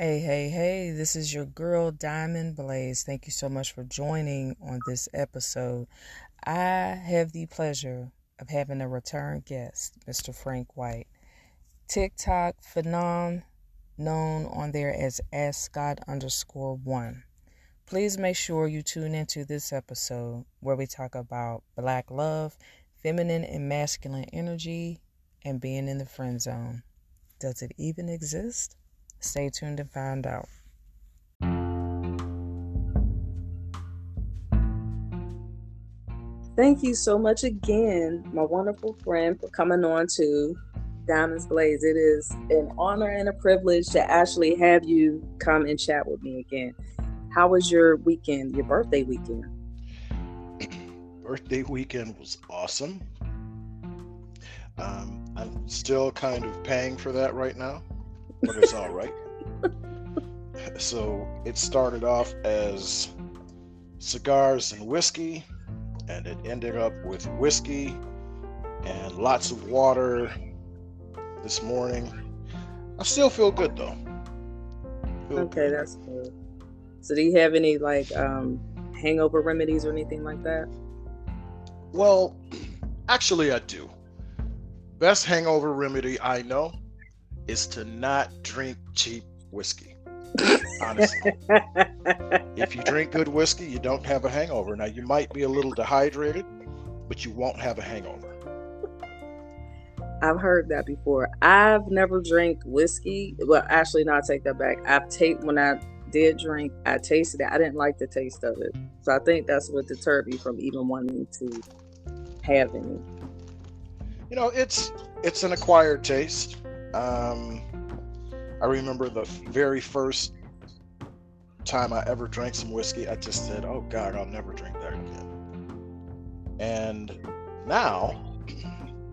Hey, hey, hey, this is your girl Diamond Blaze. Thank you so much for joining on this episode. I have the pleasure of having a return guest, Mr. Frank White. TikTok phenom known on there as Ascot underscore one. Please make sure you tune into this episode where we talk about black love, feminine and masculine energy, and being in the friend zone. Does it even exist? Stay tuned to find out. Thank you so much again, my wonderful friend, for coming on to Diamonds Blaze. It is an honor and a privilege to actually have you come and chat with me again. How was your weekend, your birthday weekend? birthday weekend was awesome. Um, I'm still kind of paying for that right now but it's all right. so it started off as cigars and whiskey, and it ended up with whiskey and lots of water this morning. I still feel good though. Feel okay, good. that's good. So do you have any like um hangover remedies or anything like that? Well, actually I do. Best hangover remedy I know is to not drink cheap whiskey. Honestly, if you drink good whiskey, you don't have a hangover. Now, you might be a little dehydrated, but you won't have a hangover. I've heard that before. I've never drank whiskey. Well, actually, no, I take that back. I've tasted when I did drink, I tasted it. I didn't like the taste of it, so I think that's what deterred me from even wanting to have any. You know, it's it's an acquired taste. Um, I remember the very first time I ever drank some whiskey, I just said, "Oh God, I'll never drink that again." And now,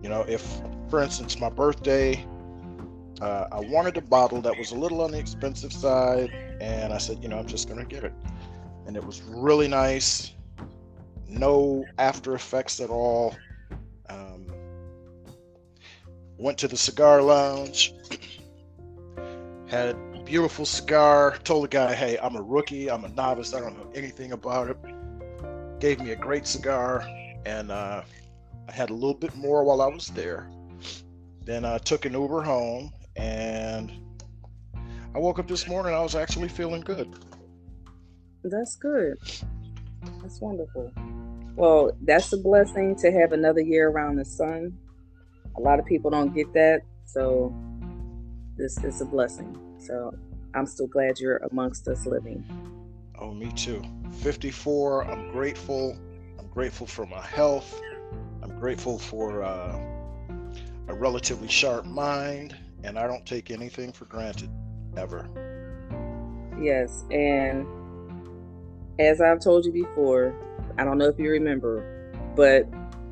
you know, if, for instance, my birthday, uh, I wanted a bottle that was a little on the expensive side, and I said, you know, I'm just gonna get it, and it was really nice, no after effects at all. Went to the cigar lounge, had a beautiful cigar, told the guy, hey, I'm a rookie, I'm a novice, I don't know anything about it. Gave me a great cigar, and uh, I had a little bit more while I was there. Then I took an Uber home, and I woke up this morning, I was actually feeling good. That's good. That's wonderful. Well, that's a blessing to have another year around the sun a lot of people don't get that. So this is a blessing. So I'm still glad you're amongst us living. Oh, me too. 54. I'm grateful. I'm grateful for my health. I'm grateful for uh, a relatively sharp mind, and I don't take anything for granted ever. Yes, and as I've told you before, I don't know if you remember, but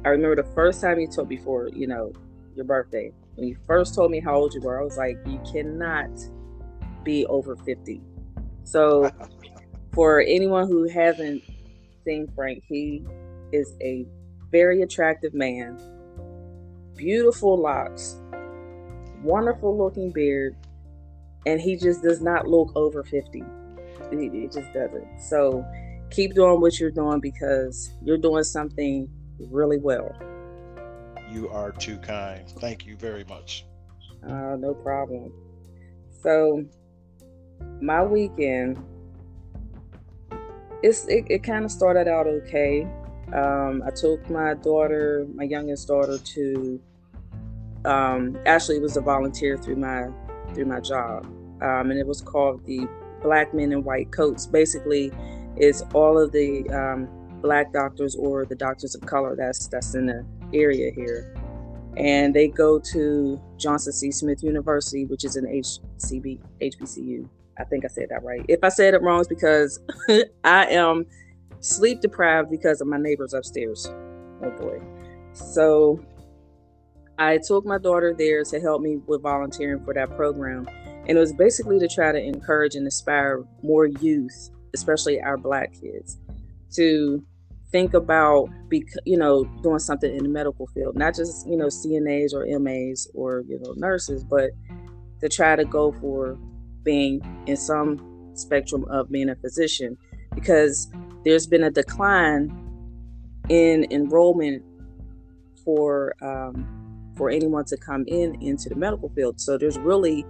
I remember the first time you told me before, you know, your birthday. When you first told me how old you were, I was like, you cannot be over 50. So, for anyone who hasn't seen Frank, he is a very attractive man, beautiful locks, wonderful looking beard, and he just does not look over 50. It just doesn't. So, keep doing what you're doing because you're doing something really well. You are too kind. Thank you very much. Uh, no problem. So, my weekend, it's it, it kind of started out okay. Um, I took my daughter, my youngest daughter, to um, actually it was a volunteer through my through my job, um, and it was called the Black Men in White Coats. Basically, it's all of the um, black doctors or the doctors of color that's that's in the area here. And they go to Johnson C. Smith University, which is an HCB, HBCU. I think I said that right. If I said it wrong, it's because I am sleep deprived because of my neighbors upstairs. Oh boy. So I took my daughter there to help me with volunteering for that program. And it was basically to try to encourage and inspire more youth, especially our black kids, to think about be, you know doing something in the medical field not just you know cnas or mas or you know nurses but to try to go for being in some spectrum of being a physician because there's been a decline in enrollment for um, for anyone to come in into the medical field. So there's really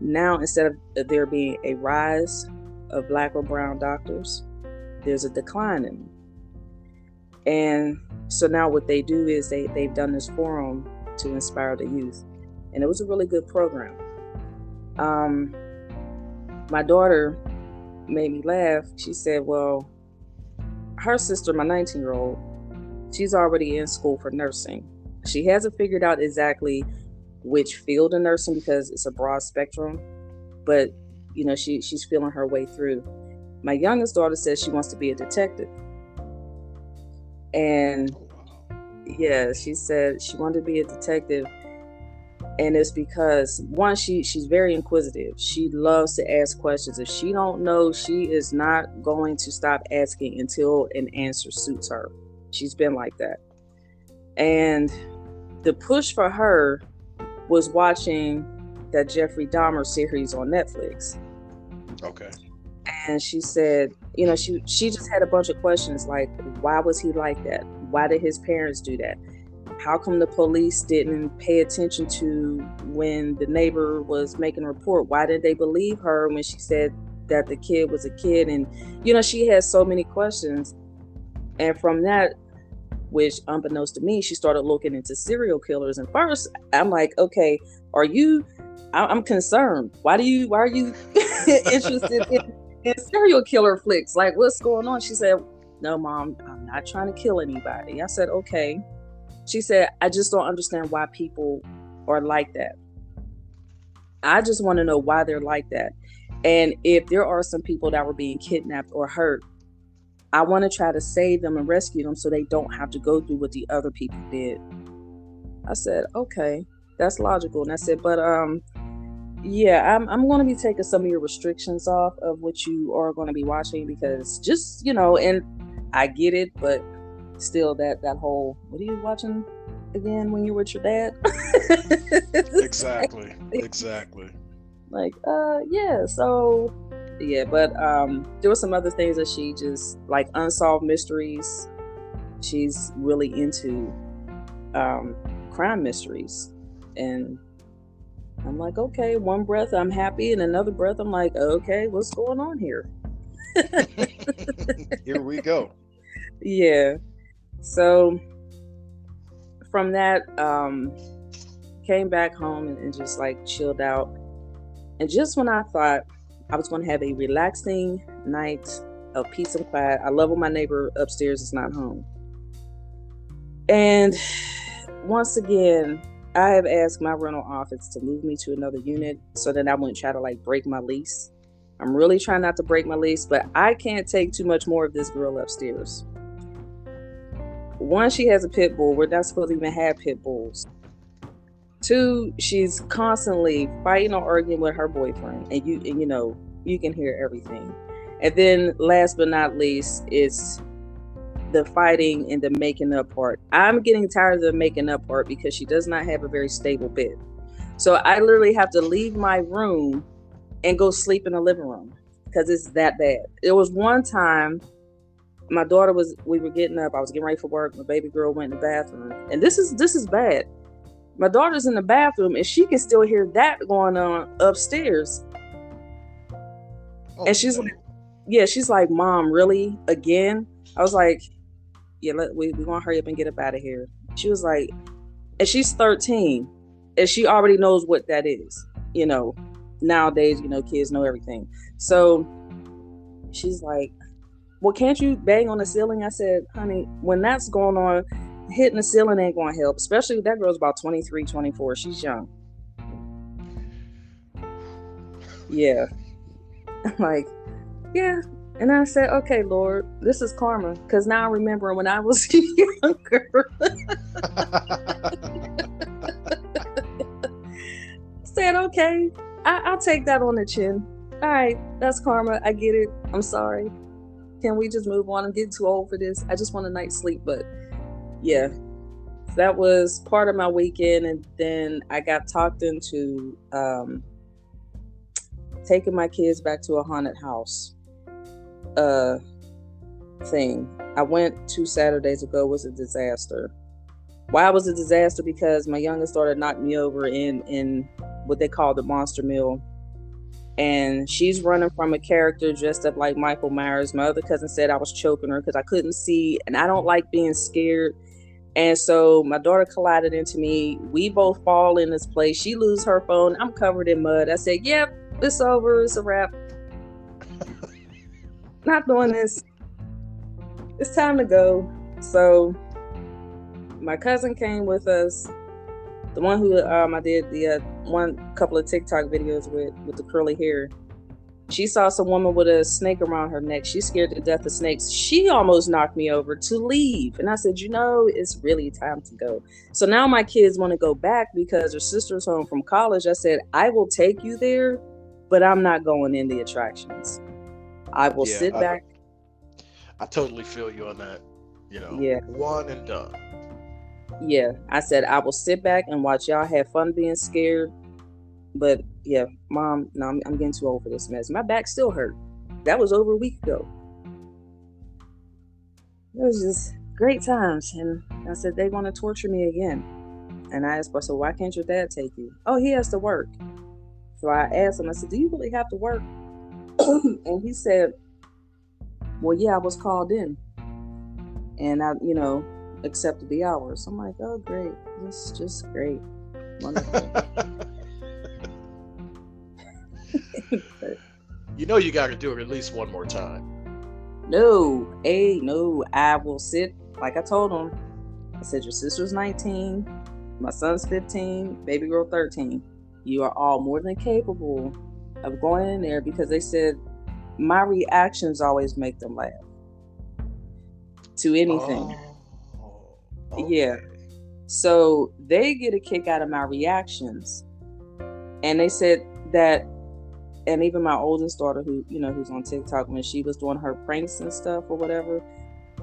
now instead of there being a rise of black or brown doctors, there's a decline in them. And so now what they do is they, they've done this forum to inspire the youth. And it was a really good program. Um, my daughter made me laugh. She said, Well, her sister, my 19 year old, she's already in school for nursing. She hasn't figured out exactly which field of nursing because it's a broad spectrum, but you know, she she's feeling her way through. My youngest daughter says she wants to be a detective. And yeah, she said she wanted to be a detective. And it's because one, she she's very inquisitive. She loves to ask questions. If she don't know, she is not going to stop asking until an answer suits her. She's been like that. And the push for her was watching that Jeffrey Dahmer series on Netflix. Okay. And she said, you know, she she just had a bunch of questions like, why was he like that? Why did his parents do that? How come the police didn't pay attention to when the neighbor was making a report? Why didn't they believe her when she said that the kid was a kid? And you know, she has so many questions. And from that, which unbeknownst to me, she started looking into serial killers. And first, I'm like, okay, are you? I'm concerned. Why do you? Why are you interested in, in serial killer flicks? Like, what's going on? She said, No, mom, I'm not trying to kill anybody. I said, Okay. She said, I just don't understand why people are like that. I just want to know why they're like that. And if there are some people that were being kidnapped or hurt, I want to try to save them and rescue them so they don't have to go through what the other people did. I said, okay, that's logical. And I said, but um, yeah, I'm I'm going to be taking some of your restrictions off of what you are going to be watching because just you know, and I get it, but still, that that whole what are you watching again when you were with your dad? exactly, exactly. Like, uh, yeah. So yeah, but um, there were some other things that she just like unsolved mysteries. She's really into um, crime mysteries, and I'm like, okay, one breath I'm happy, and another breath I'm like, okay, what's going on here? here we go. Yeah. So from that, um, came back home and, and just like chilled out. And just when I thought I was going to have a relaxing night of peace and quiet. I love when my neighbor upstairs is not home. And once again, I have asked my rental office to move me to another unit so that I wouldn't try to like break my lease. I'm really trying not to break my lease, but I can't take too much more of this girl upstairs. One, she has a pit bull. We're not supposed to even have pit bulls. Two, she's constantly fighting or arguing with her boyfriend, and you and you know you can hear everything. And then, last but not least, it's the fighting and the making up part. I'm getting tired of the making up part because she does not have a very stable bed. So I literally have to leave my room and go sleep in the living room because it's that bad. It was one time my daughter was we were getting up, I was getting ready for work, my baby girl went in the bathroom. And this is this is bad my daughter's in the bathroom and she can still hear that going on upstairs. Oh, and she's like, yeah, she's like, Mom, really? Again? I was like, Yeah, let we we gonna hurry up and get up out of here. She was like, and she's 13, and she already knows what that is. You know, nowadays, you know, kids know everything. So she's like, Well, can't you bang on the ceiling? I said, honey, when that's going on, hitting the ceiling ain't going to help, especially that girl's about 23, 24. She's young. Yeah. I'm like, yeah. And I said, okay, Lord, this is karma. Because now I remember when I was younger. said, okay, I- will take that on the chin. All right, that's karma. I get it. I'm sorry. Can we just move on? I'm getting too old for this. I just want a night's sleep, but yeah, that was part of my weekend. And then I got talked into um, taking my kids back to a haunted house uh thing. I went two Saturdays ago was a disaster. Why was a disaster? Because my youngest daughter knocked me over in in what they call the monster mill. And she's running from a character dressed up like Michael Myers. My other cousin said I was choking her because I couldn't see, and I don't like being scared. And so my daughter collided into me. We both fall in this place. She loses her phone. I'm covered in mud. I said, Yep, it's over. It's a wrap. Not doing this. It's time to go. So my cousin came with us. The one who um, I did the uh, one couple of TikTok videos with with the curly hair. She saw some woman with a snake around her neck. She's scared to death of snakes. She almost knocked me over to leave. And I said, you know, it's really time to go. So now my kids want to go back because their sister's home from college. I said, I will take you there, but I'm not going in the attractions. I will yeah, sit I, back. I totally feel you on that. You know, yeah. one and done. Yeah. I said, I will sit back and watch y'all have fun being scared but yeah, mom, no, I'm, I'm getting too old for this mess. My back still hurt. That was over a week ago. It was just great times. And I said, they want to torture me again. And I asked, so why can't your dad take you? Oh, he has to work. So I asked him, I said, do you really have to work? and he said, well, yeah, I was called in. And I, you know, accepted the hours. I'm like, oh, great. This is just great. Wonderful. you know you got to do it at least one more time. No, a no. I will sit like I told him. I said your sister's 19, my son's 15, baby girl 13. You are all more than capable of going in there because they said my reactions always make them laugh to anything. Oh, okay. Yeah. So they get a kick out of my reactions. And they said that and even my oldest daughter who you know who's on tiktok when she was doing her pranks and stuff or whatever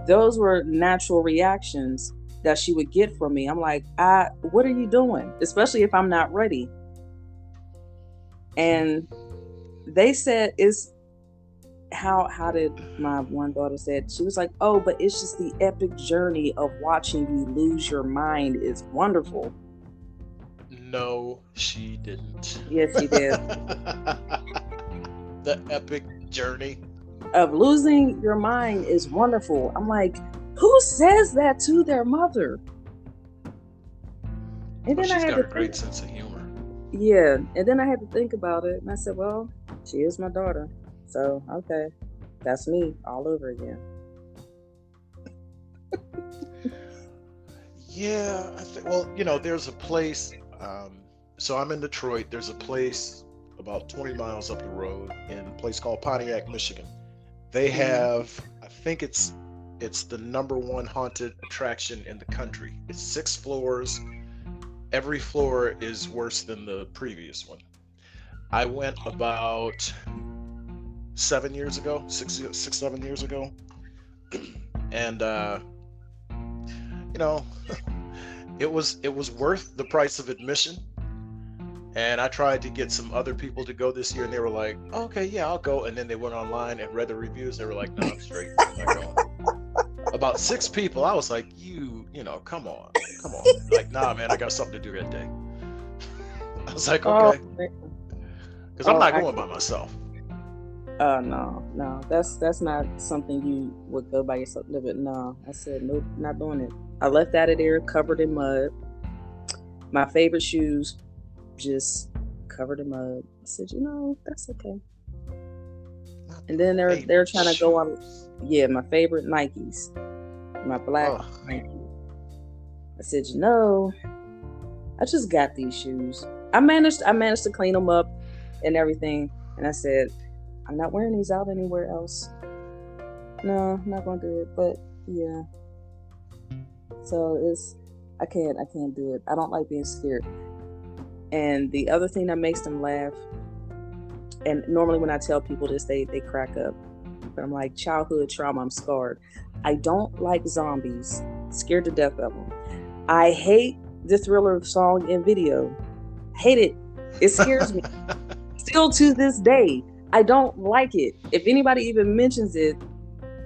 those were natural reactions that she would get from me i'm like i what are you doing especially if i'm not ready and they said is how how did my one daughter said she was like oh but it's just the epic journey of watching you lose your mind is wonderful no, she didn't. Yes, she did. the epic journey of losing your mind is wonderful. I'm like, who says that to their mother? And well, then I had got a great think, sense of humor. Yeah, and then I had to think about it, and I said, well, she is my daughter, so okay, that's me all over again. yeah, I think. Well, you know, there's a place um, so I'm in Detroit. There's a place about 20 miles up the road in a place called Pontiac, Michigan. They mm-hmm. have, I think it's it's the number one haunted attraction in the country. It's six floors. Every floor is worse than the previous one. I went about seven years ago, six, six, seven years ago, and uh, you know, it was it was worth the price of admission. And i tried to get some other people to go this year and they were like okay yeah i'll go. And then they went online and read the reviews. They were like no i'm straight. I'm about six people i was like you you know come on come on. Like nah man i got something to do that day. I was like oh, okay. because oh, i'm not going by myself. Uh no no that's that's not something you would go by yourself but no i said nope not doing it. I left out of there covered in mud. My favorite shoes just covered in mud. I said, you know, that's okay. And then they're they're trying to go on yeah, my favorite Nikes. My black oh. Nike. I said, you know, I just got these shoes. I managed I managed to clean them up and everything. And I said, I'm not wearing these out anywhere else. No, I'm not gonna do it. But yeah, so it's I can't I can't do it. I don't like being scared. And the other thing that makes them laugh, and normally when I tell people this, they they crack up. But I'm like childhood trauma. I'm scarred. I don't like zombies. Scared to death of them. I hate the thriller song and video. Hate it. It scares me. Still to this day, I don't like it. If anybody even mentions it,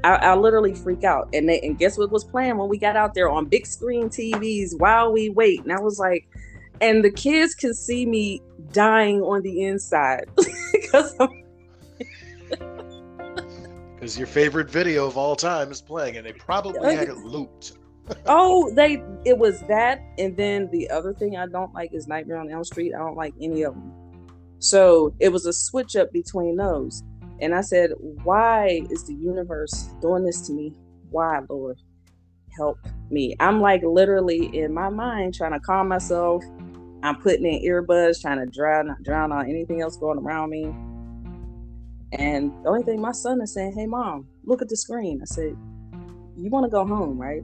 I, I, literally freak out. And they, and guess what was playing when we got out there on big screen TVs while we wait? And I was like, and the kids can see me dying on the inside because because your favorite video of all time is playing, and they probably had it looped. oh, they it was that, and then the other thing I don't like is Nightmare on Elm Street. I don't like any of them. So it was a switch up between those. And I said, Why is the universe doing this to me? Why, Lord? Help me. I'm like literally in my mind trying to calm myself. I'm putting in earbuds, trying to drown drown out anything else going around me. And the only thing my son is saying, Hey mom, look at the screen. I said, You want to go home, right?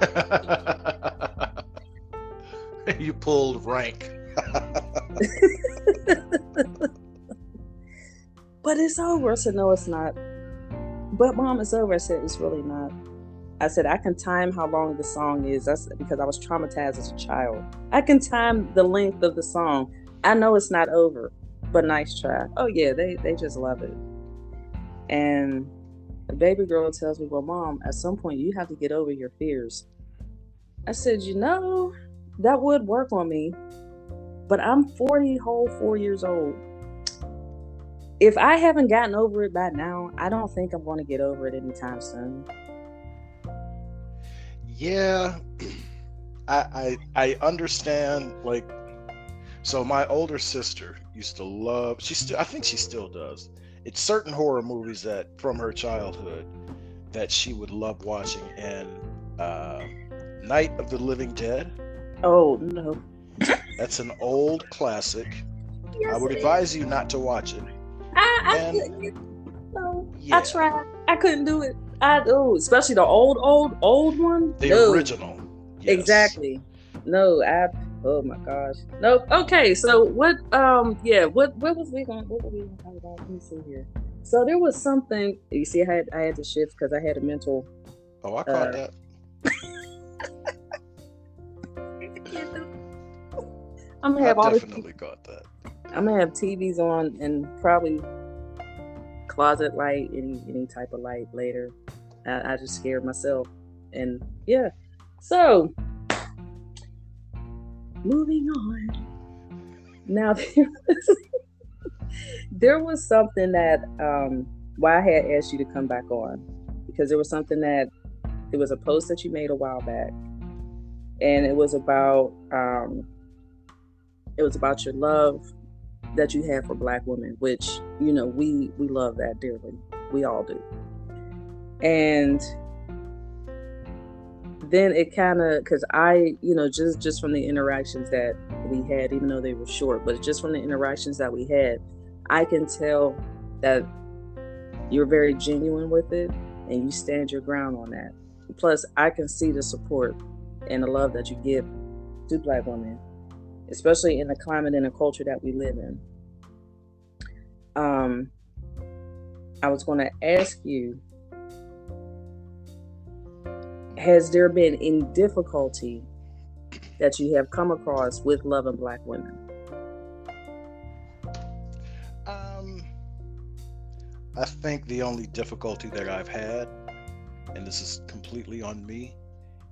you pulled rank. but it's over. I said, no, it's not. But mom, it's over. I said, it's really not. I said, I can time how long the song is. That's because I was traumatized as a child. I can time the length of the song. I know it's not over, but nice try. Oh yeah, they they just love it. And the baby girl tells me, Well, mom, at some point you have to get over your fears. I said, You know, that would work on me. But I'm 40 whole four years old if I haven't gotten over it by now, I don't think I'm going to get over it anytime soon. Yeah, I, I I understand. Like, so my older sister used to love. She still, I think she still does. It's certain horror movies that from her childhood that she would love watching, and uh, Night of the Living Dead. Oh no, that's an old classic. Yes, I would advise is. you not to watch it I, I couldn't. No, yeah. I tried. I couldn't do it. I do, especially the old, old, old one. The no. original. Yes. Exactly. No, I. Oh my gosh. No. Okay. So what? Um. Yeah. What? What was we going? What were we going to talk about? Let me see here. So there was something. You see, I had I had to shift because I had a mental. Oh, I caught uh, that. I'm gonna have I all definitely got that. I'm gonna have TVs on and probably closet light, any any type of light later. I, I just scared myself, and yeah. So moving on. Now there was, there was something that um, why I had asked you to come back on because there was something that it was a post that you made a while back, and it was about um, it was about your love that you have for black women which you know we we love that dearly. We all do. And then it kind of because i you know just just from the interactions that we had even though they were short but just from the interactions that we had i can tell that you're very genuine with it and you stand your ground on that. Plus i can see the support and the love that you give to black women especially in the climate and the culture that we live in. Um, I was going to ask you Has there been any difficulty that you have come across with loving Black women? Um, I think the only difficulty that I've had, and this is completely on me,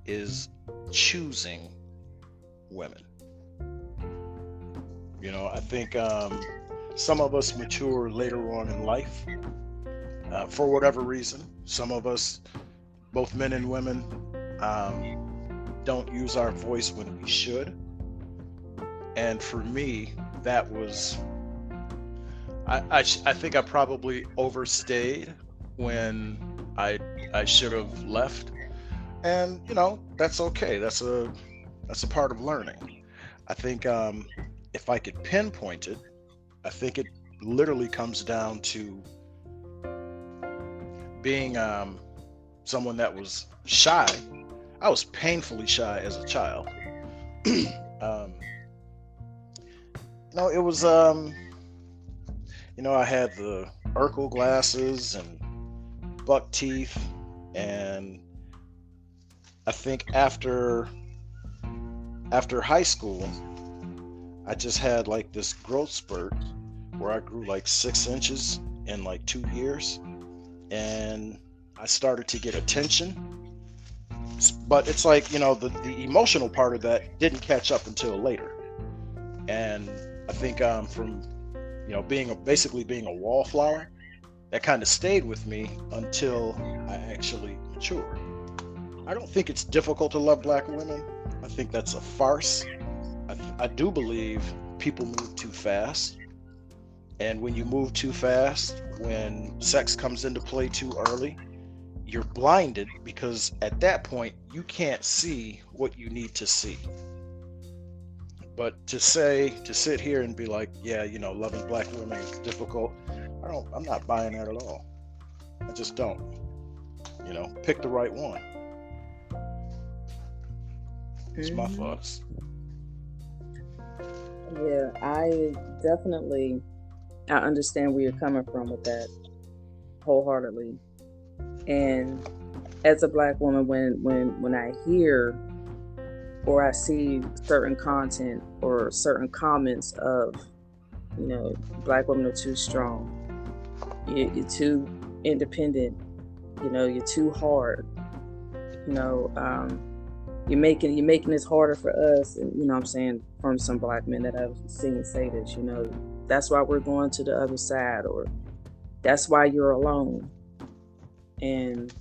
is choosing women. You know, I think um, some of us mature later on in life uh, for whatever reason. Some of us, both men and women, um, don't use our voice when we should. And for me, that was, I, I, I think I probably overstayed when I, I should have left. And, you know, that's okay. That's a, that's a part of learning. I think um, if I could pinpoint it, I think it literally comes down to being um, someone that was shy. I was painfully shy as a child. um, no, it was, um, you know, I had the Urkel glasses and buck teeth, and I think after after high school, I just had like this growth spurt where I grew like six inches in like two years, and I started to get attention. But it's like you know the the emotional part of that didn't catch up until later, and I think um, from you know being a, basically being a wallflower, that kind of stayed with me until I actually matured. I don't think it's difficult to love black women. I think that's a farce. I, I do believe people move too fast. And when you move too fast, when sex comes into play too early, you're blinded because at that point you can't see what you need to see. But to say, to sit here and be like, yeah, you know, loving black women is difficult, I don't, I'm not buying that at all. I just don't. You know, pick the right one. It's my mm-hmm. thoughts. Yeah, I definitely I understand where you're coming from with that wholeheartedly. And as a black woman when when when I hear or I see certain content or certain comments of, you know, black women are too strong. You, you're too independent. You know, you're too hard. You know, um, you're making you're making this harder for us and you know i'm saying from some black men that i've seen say this you know. That's why we're going to the other side or that's why you're alone. And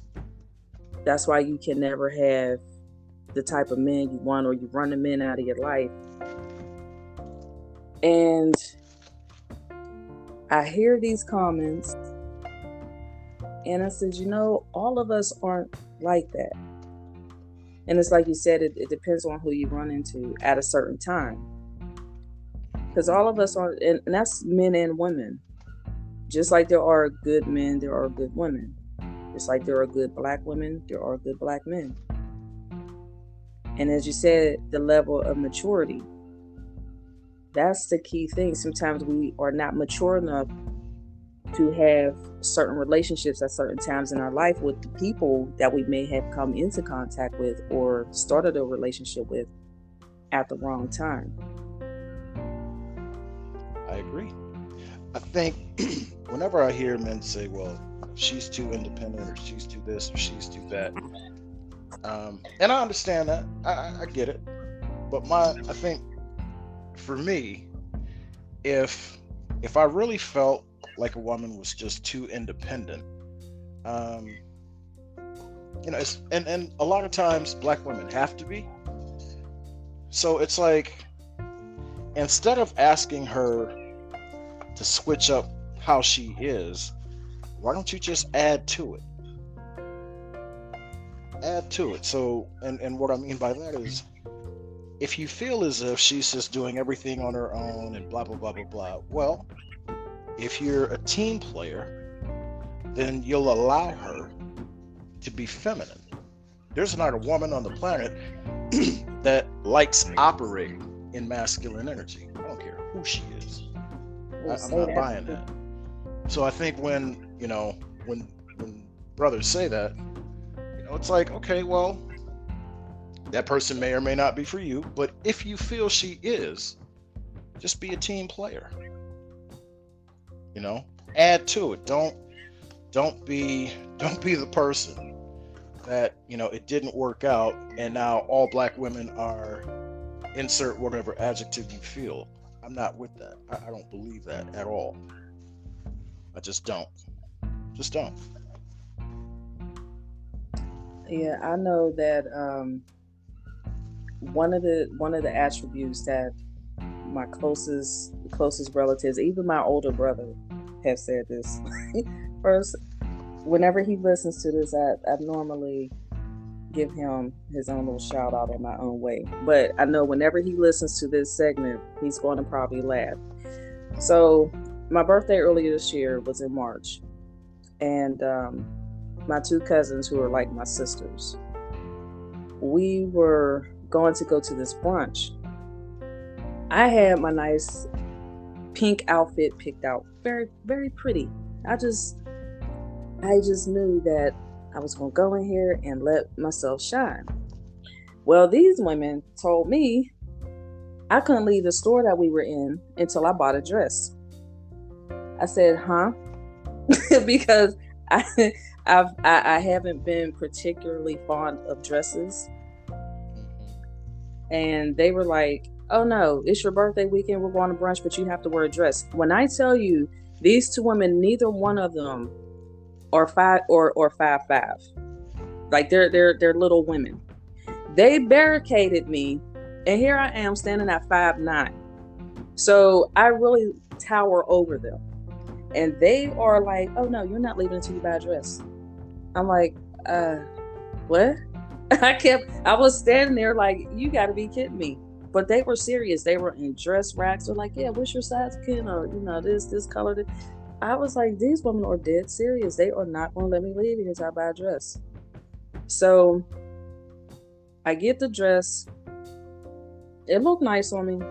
that's why you can never have the type of men you want or you run the men out of your life. And i hear these comments and i said you know all of us aren't like that and it's like you said, it, it depends on who you run into at a certain time. Because all of us are, and, and that's men and women. Just like there are good men, there are good women. Just like there are good black women, there are good black men. And as you said, the level of maturity. That's the key thing. Sometimes we are not mature enough to have certain relationships at certain times in our life with the people that we may have come into contact with or started a relationship with at the wrong time. I agree. I think whenever I hear men say, well, she's too independent or she's too this or she's too that, um, and I understand that, I, I get it. But my, I think for me, if if I really felt like a woman was just too independent. Um, you know, it's, and and a lot of times black women have to be. So it's like instead of asking her to switch up how she is, why don't you just add to it? Add to it. So, and and what I mean by that is, if you feel as if she's just doing everything on her own and blah blah blah blah blah, well, if you're a team player, then you'll allow her to be feminine. There's not a woman on the planet that likes operating in masculine energy. I don't care who she is. I, am not buying that. So I think when you know when when brothers say that, you know, it's like okay, well, that person may or may not be for you, but if you feel she is, just be a team player you know? Add to it. Don't don't be don't be the person that you know it didn't work out and now all black women are insert whatever adjective you feel. I'm not with that. I, I don't believe that at all. I just don't. Just don't. Yeah i know that um one of the one of the attributes that my closest closest relatives, even my older brother, have said this. First, whenever he listens to this, I, I normally give him his own little shout out in my own way. But I know whenever he listens to this segment, he's going to probably laugh. So, my birthday earlier this year was in March, and um, my two cousins, who are like my sisters, we were going to go to this brunch I had my nice pink outfit picked out. Very, very pretty. I just I just knew that I was gonna go in here and let myself shine. Well, these women told me I couldn't leave the store that we were in until I bought a dress. I said, huh? because I, I've, I, I haven't been particularly fond of dresses. And they were like, oh no, it's your birthday weekend. We're going to brunch, but you have to wear a dress. When I tell you these two women, neither one of them are five or, or five five. Like they're they're they're little women. They barricaded me, and here I am standing at five nine. So I really tower over them. And they are like, oh no, you're not leaving until you buy a dress. I'm like, uh, what? I kept, I was standing there like, you got to be kidding me. But they were serious. They were in dress racks. They're like, yeah, what's your size, Ken? Or, you know, this, this color. This. I was like, these women are dead serious. They are not going to let me leave until I buy a dress. So I get the dress. It looked nice on me.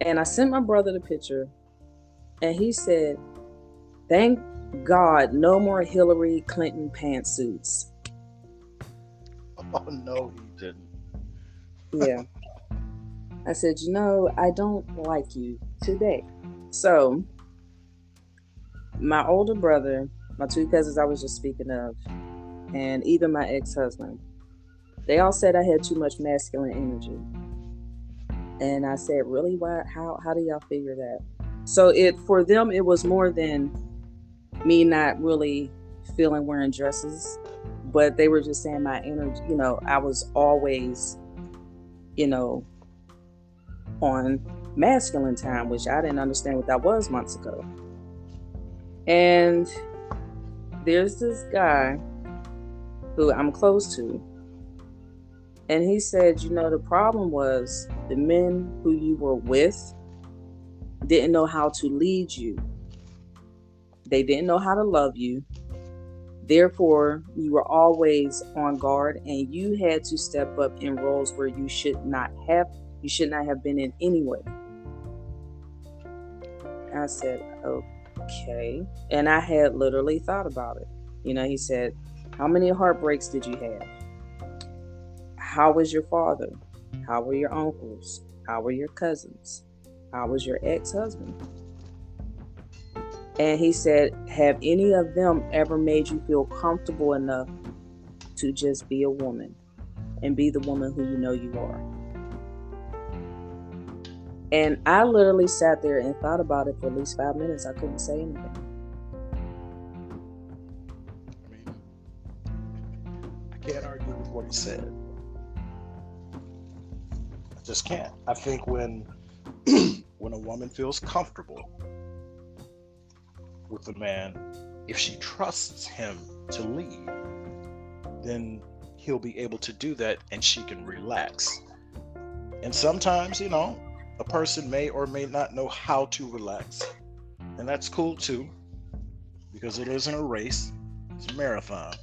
And I sent my brother the picture. And he said, thank God, no more Hillary Clinton pantsuits. Oh no, he didn't. Yeah. I said, you know, I don't like you today. So my older brother, my two cousins I was just speaking of, and even my ex-husband, they all said I had too much masculine energy. And I said, really? Why how how do y'all figure that? So it for them it was more than me not really feeling wearing dresses, but they were just saying my energy, you know, I was always, you know, on masculine time, which I didn't understand what that was months ago. And there's this guy who I'm close to, and he said, you know, the problem was the men who you were with didn't know how to lead you they didn't know how to love you. Therefore, you were always on guard and you had to step up in roles where you should not have you should not have been in anyway. I said, "Okay." And I had literally thought about it. You know, he said, "How many heartbreaks did you have? How was your father? How were your uncles? How were your cousins? How was your ex-husband?" And he said, Have any of them ever made you feel comfortable enough to just be a woman and be the woman who you know you are? And I literally sat there and thought about it for at least five minutes. I couldn't say anything. I mean, I can't argue with what he said. I just can't. I think when when a woman feels comfortable with a man, if she trusts him to lead, then he'll be able to do that and she can relax. And sometimes, you know, a person may or may not know how to relax. And that's cool too, because it isn't a race, it's a marathon.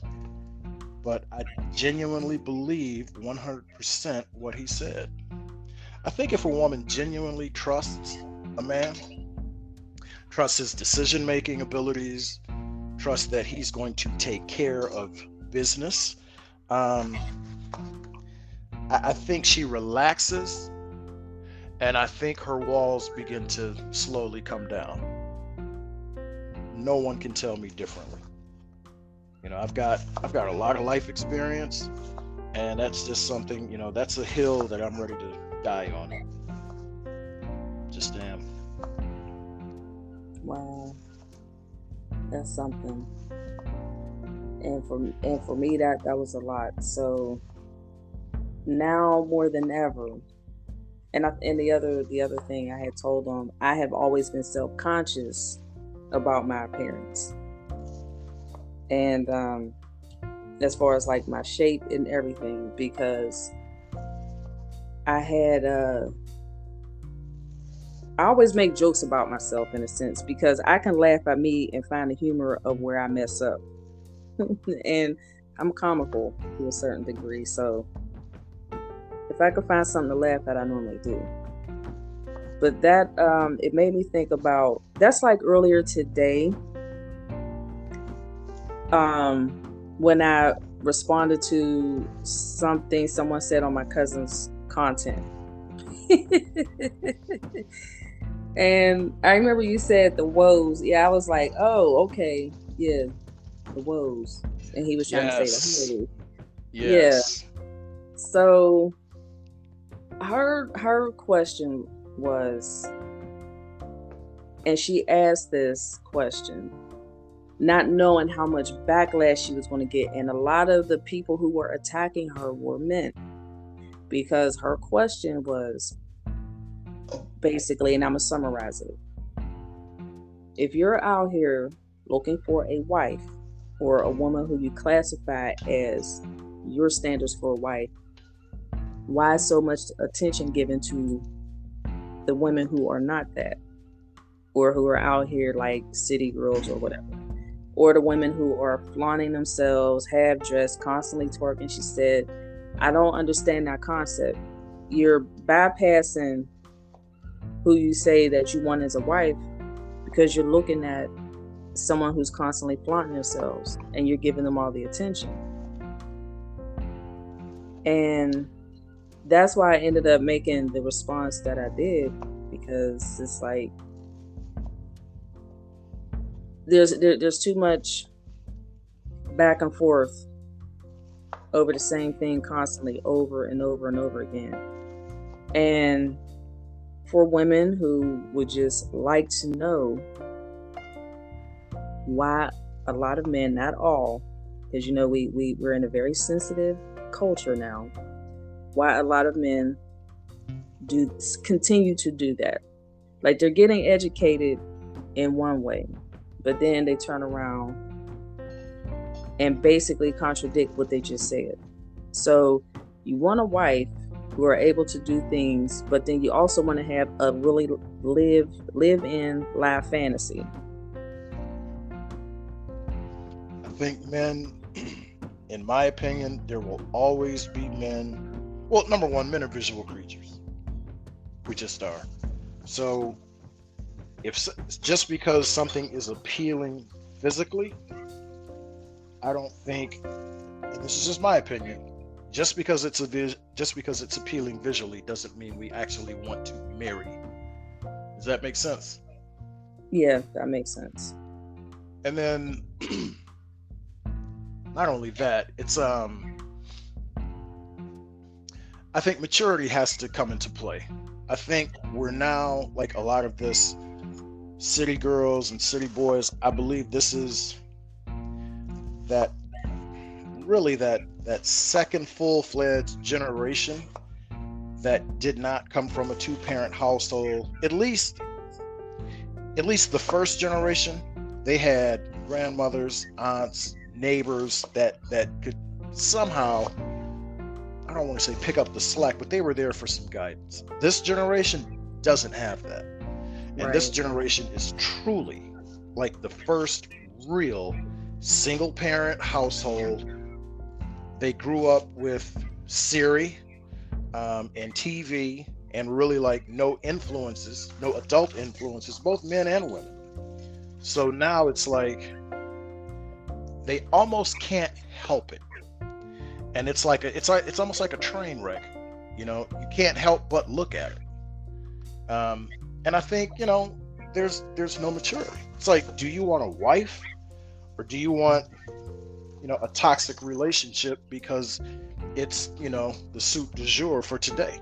But I genuinely believe 100% what he said. I think if a woman genuinely trusts a man, trusts his decision making abilities, trusts that he's going to take care of business. Um, I, I think she relaxes, and I think her walls begin to slowly come down. No one can tell me differently. You know, I've got I've got a lot of life experience, and that's just something. You know, that's a hill that I'm ready to die on. Just am. Wow, that's something. And for and for me, that that was a lot. So now more than ever, and I, and the other the other thing I had told them, I have always been self conscious about my appearance, and um, as far as like my shape and everything, because I had uh I always make jokes about myself in a sense because I can laugh at me and find the humor of where I mess up. and I'm comical to a certain degree. So if I could find something to laugh at, I normally do. But that, um, it made me think about that's like earlier today um, when I responded to something someone said on my cousin's content. And I remember you said the woes. Yeah, I was like, oh, okay, yeah, the woes. And he was trying yes. to say the hey. Yes. Yeah. So her her question was and she asked this question not knowing how much backlash she was going to get and a lot of the people who were attacking her were men. Because her question was basically and i'm going to summarize it. If you're out here looking for a wife or a woman who you classify as your standards for a wife why so much attention given to the women who are not that? Or who are out here like city girls or whatever. Or the women who are flaunting themselves half dressed constantly twerking. She said i don't understand that concept. You're bypassing who you say that you want as a wife because you're looking at someone who's constantly flaunting themselves and you're giving them all the attention. And that's why I ended up making the response that I did because it's like there's there, there's too much back and forth over the same thing constantly over and over and over again. And for women who would just like to know why a lot of men, not all, because you know we, we we're in a very sensitive culture now why a lot of men do continue to do that. Like they're getting educated in one way, but then they turn around and basically contradict what they just said. So you want a wife who are able to do things, but then you also want to have a really live live in live fantasy. I think men, in my opinion, there will always be men well, number one, men are visual creatures. We just are. So, if just because something is appealing physically, I don't think, and this is just my opinion, just because it's a vis- just because it's appealing visually doesn't mean we actually want to marry. Does that make sense? Yeah, that makes sense. And then, not only that, it's um I think maturity has to come into play. I think we're now like a lot of this city girls and city boys. I believe this is that really that that second full-fledged generation that did not come from a two-parent household. At least at least the first generation, they had grandmothers, aunts, neighbors that that could somehow I don't want to say pick up the slack, but they were there for some guidance. This generation doesn't have that. And right. this generation is truly like the first real single parent household. They grew up with Siri um, and TV and really like no influences, no adult influences, both men and women. So now it's like they almost can't help it and it's like a, it's like it's almost like a train wreck. You know, you can't help but look at it. Um, and I think you know, there's there's no maturity. It's like, do you want a wife, or do you want, you know, a toxic relationship because it's you know the suit du jour for today.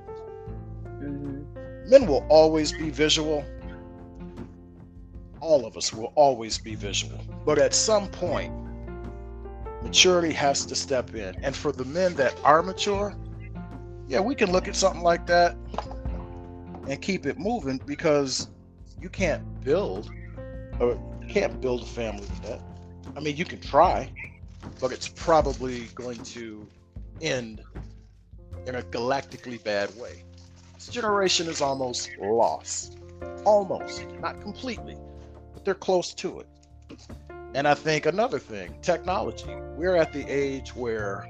Mm-hmm. Men will always be visual. All of us will always be visual, but at some point, maturity has to step in. And for the men that are mature, yeah, we can look at something like that and keep it moving because you can't build or you can't build a family with that. I mean, you can try, but it's probably going to end in a galactically bad way. This generation is almost lost. Almost, not completely, but they're close to it. And I think another thing, technology. We're at the age where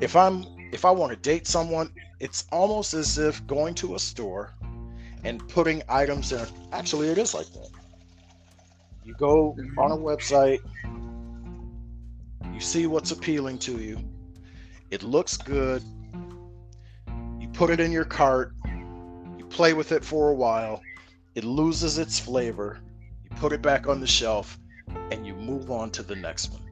if I'm if I want to date someone, it's almost as if going to a store and putting items in. A, actually, it is like that. You go mm-hmm. on a website, you see what's appealing to you, it looks good, you put it in your cart, you play with it for a while, it loses its flavor, put it back on the shelf, and you move on to the next one.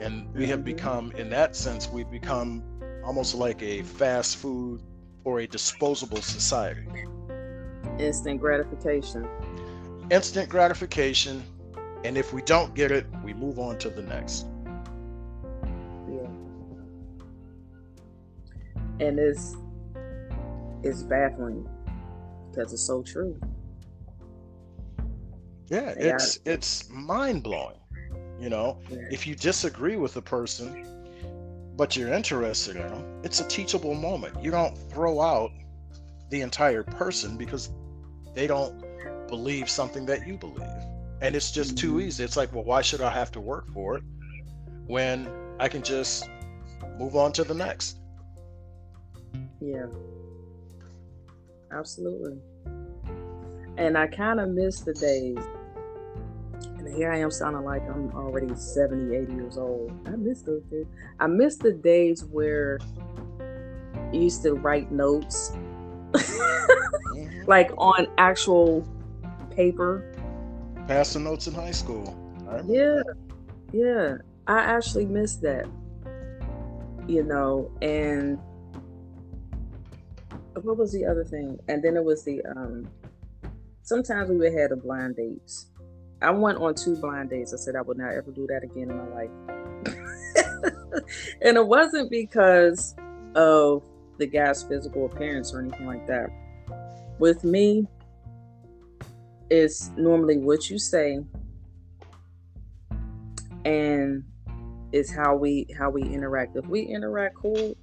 And we have become, in that sense, we've become almost like a fast food or a disposable society. Instant gratification. Instant gratification, and if we don't get it, we move on to the next. Yeah. And it's it's baffling because it's so true. Yeah, it's it's mind blowing. You know, Yeah. if you disagree with a person, but you're interested in them, it's a teachable moment. You don't throw out the entire person because they don't believe something that you believe. And it's just too Mhm. easy. It's like, well, why should I have to work for it when I can just move on to the next? Yeah. Absolutely. And I kind of miss the days. And here I am sounding like I'm already 70, 80 years old. I miss those days. I miss the days where you used to write notes Mhm. like on actual paper. Passing notes in high school. I Yeah. that. Yeah. I actually miss that. You know, and what was the other thing? And then it was the um sometimes we would have the blind dates. I went on two blind dates. I said I would not ever do that again in my life. and it wasn't because of the guy's physical appearance or anything like that. With me, it's normally what you say and it's how we how we interact. If we interact cool,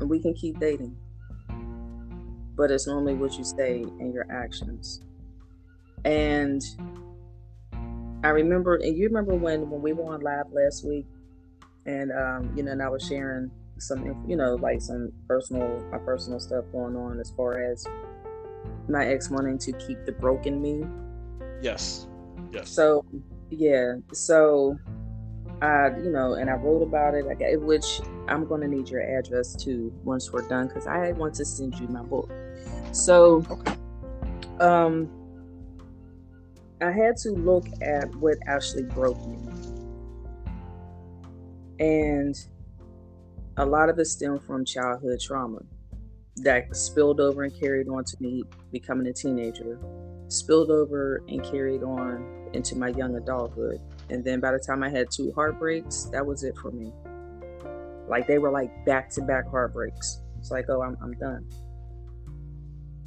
and we can keep dating. But it's normally what you say and your actions. And I remember, and you remember when when we were on live last week, and um, you know, and I was sharing some, you know, like some personal, my personal stuff going on as far as my ex wanting to keep the broken me. Yes. Yes. So, yeah. So, I, you know, and I wrote about it. I got, which I'm going to need your address too once we're done because I want to send you my book. So, Okay. um, I had to look at what actually broke me, and a lot of it stemmed from childhood trauma that spilled over and carried on to me becoming a teenager, spilled over and carried on into my young adulthood. And then by the time I had two heartbreaks, that was it for me. Like they were like back to back heartbreaks. It's like, oh, I'm, I'm done.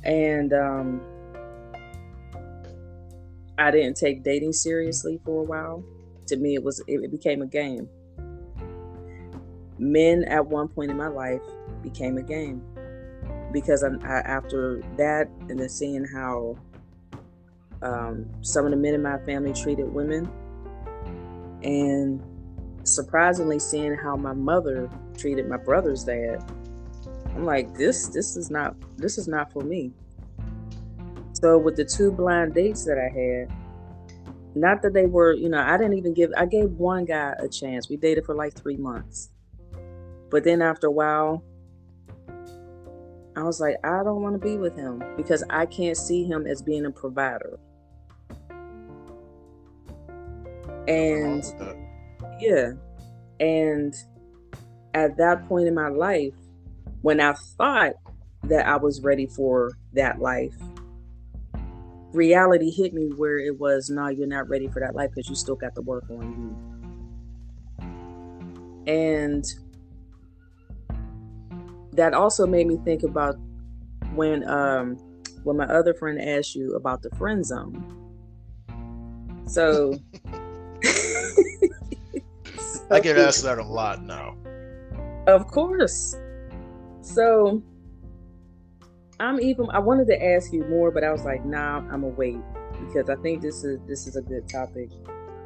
And um, I didn't take dating seriously for a while. To me, it was it, became a game. Men at one point in my life became a game because I, after that, and then seeing how um, some of the men in my family treated women, and surprisingly seeing how my mother treated my brother's dad, I'm like, this this is not this is not for me. So with the two blind dates that I had, not that they were, you know, I didn't even give I gave one guy a chance. We dated for like three months. But then after a while, I was like, I don't want to be with him because I can't see him as being a provider. And yeah. And at that point in my life, when I thought that I was ready for that life, reality hit me where it was, no, you're not ready for that life because you still got to work on you. And that also made me think about when um when my other friend asked you about the friend zone. So I get asked that a lot now. Of course. So I'm even I wanted to ask you more, but I was like, nah, I'm gonna wait because I think this is this is a good topic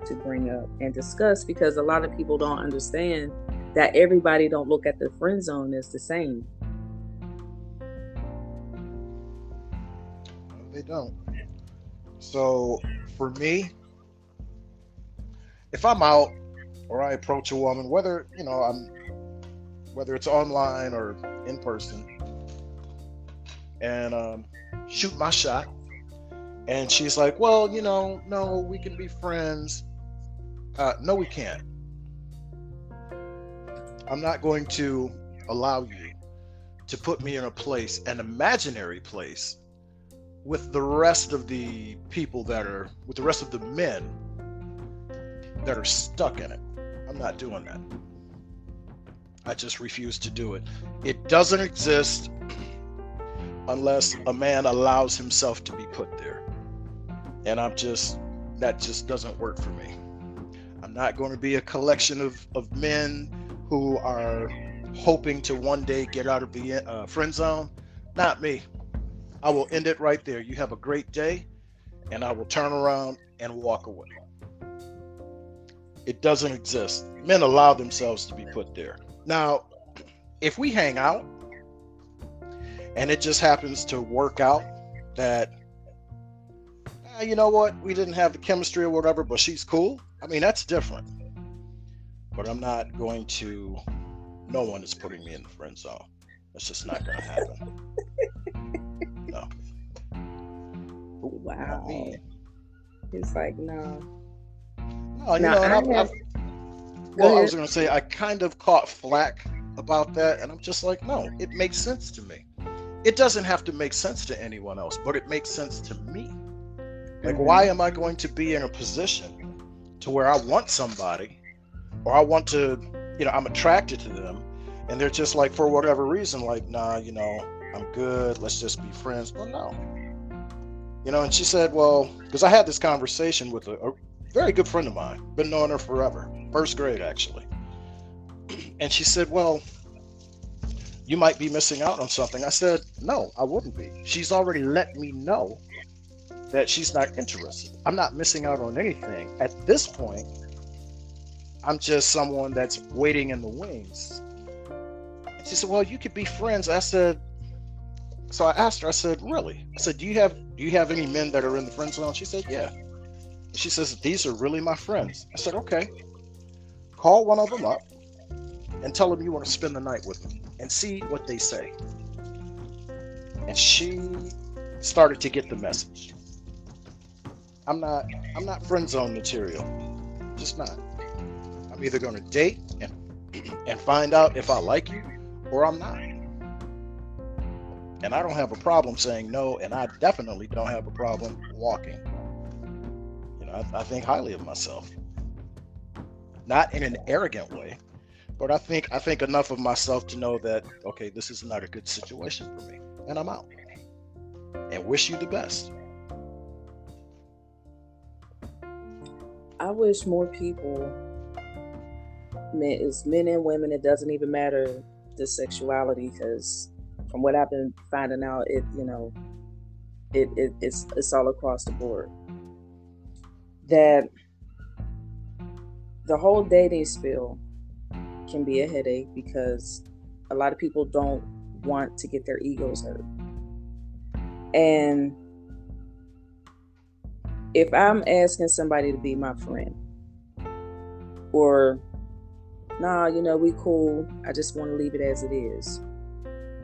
to bring up and discuss because a lot of people don't understand that everybody don't look at the friend zone as the same. They don't. So for me, if I'm out or I approach a woman, whether you know I'm whether it's online or in person, and um, shoot my shot. And she's like, Well, you know, no, we can be friends. Uh, no, we can't. I'm not going to allow you to put me in a place, an imaginary place, with the rest of the people that are, with the rest of the men that are stuck in it. I'm not doing that. I just refuse to do it. It doesn't exist unless a man allows himself to be put there. And I'm just, that just doesn't work for me. I'm not going to be a collection of, of men who are hoping to one day get out of the uh, friend zone. Not me. I will end it right there. You have a great day, and I will turn around and walk away. It doesn't exist. Men allow themselves to be put there. Now, if we hang out and it just happens to work out that, eh, you know what, we didn't have the chemistry or whatever, but she's cool, I mean, that's different. But I'm not going to, no one is putting me in the friend zone. That's just not going to happen. no. Wow. It's like, no. No, you know, I, have, well, I was going to say, I kind of caught flack about that, and I'm just like, no, it makes sense to me. It doesn't have to make sense to anyone else, but it makes sense to me. Like, mm-hmm. why am I going to be in a position to where I want somebody, or I want to, you know, I'm attracted to them, and they're just like, for whatever reason, like, nah, you know, I'm good. Let's just be friends. Well, no. You know, and she said, well, because I had this conversation with a, a very good friend of mine, been knowing her forever, first grade actually. And she said, Well, you might be missing out on something. I said, No, I wouldn't be. She's already let me know that she's not interested. I'm not missing out on anything. At this point, I'm just someone that's waiting in the wings. She said, Well, you could be friends. I said, so I asked her, I said, Really? I said, Do you have do you have any men that are in the friend zone? She said, Yeah. She says, These are really my friends. I said, Okay. Call one of them up and tell them you want to spend the night with them and see what they say. And she started to get the message. I'm not I'm not friend zone material. Just not. I'm either to date and and find out if I like you or I'm not. And I don't have a problem saying no, and I definitely don't have a problem walking. You know, I, I think highly of myself. Not in an arrogant way, but I think I think enough of myself to know that okay, this is not a good situation for me, and I'm out. And wish you the best. I wish more people, men, it's men and women. It doesn't even matter the sexuality, because from what I've been finding out, it you know, it, it it's it's all across the board that the whole dating spiel can be a headache because a lot of people don't want to get their egos hurt. And if I'm asking somebody to be my friend, or nah, you know, we cool, I just want to leave it as it is.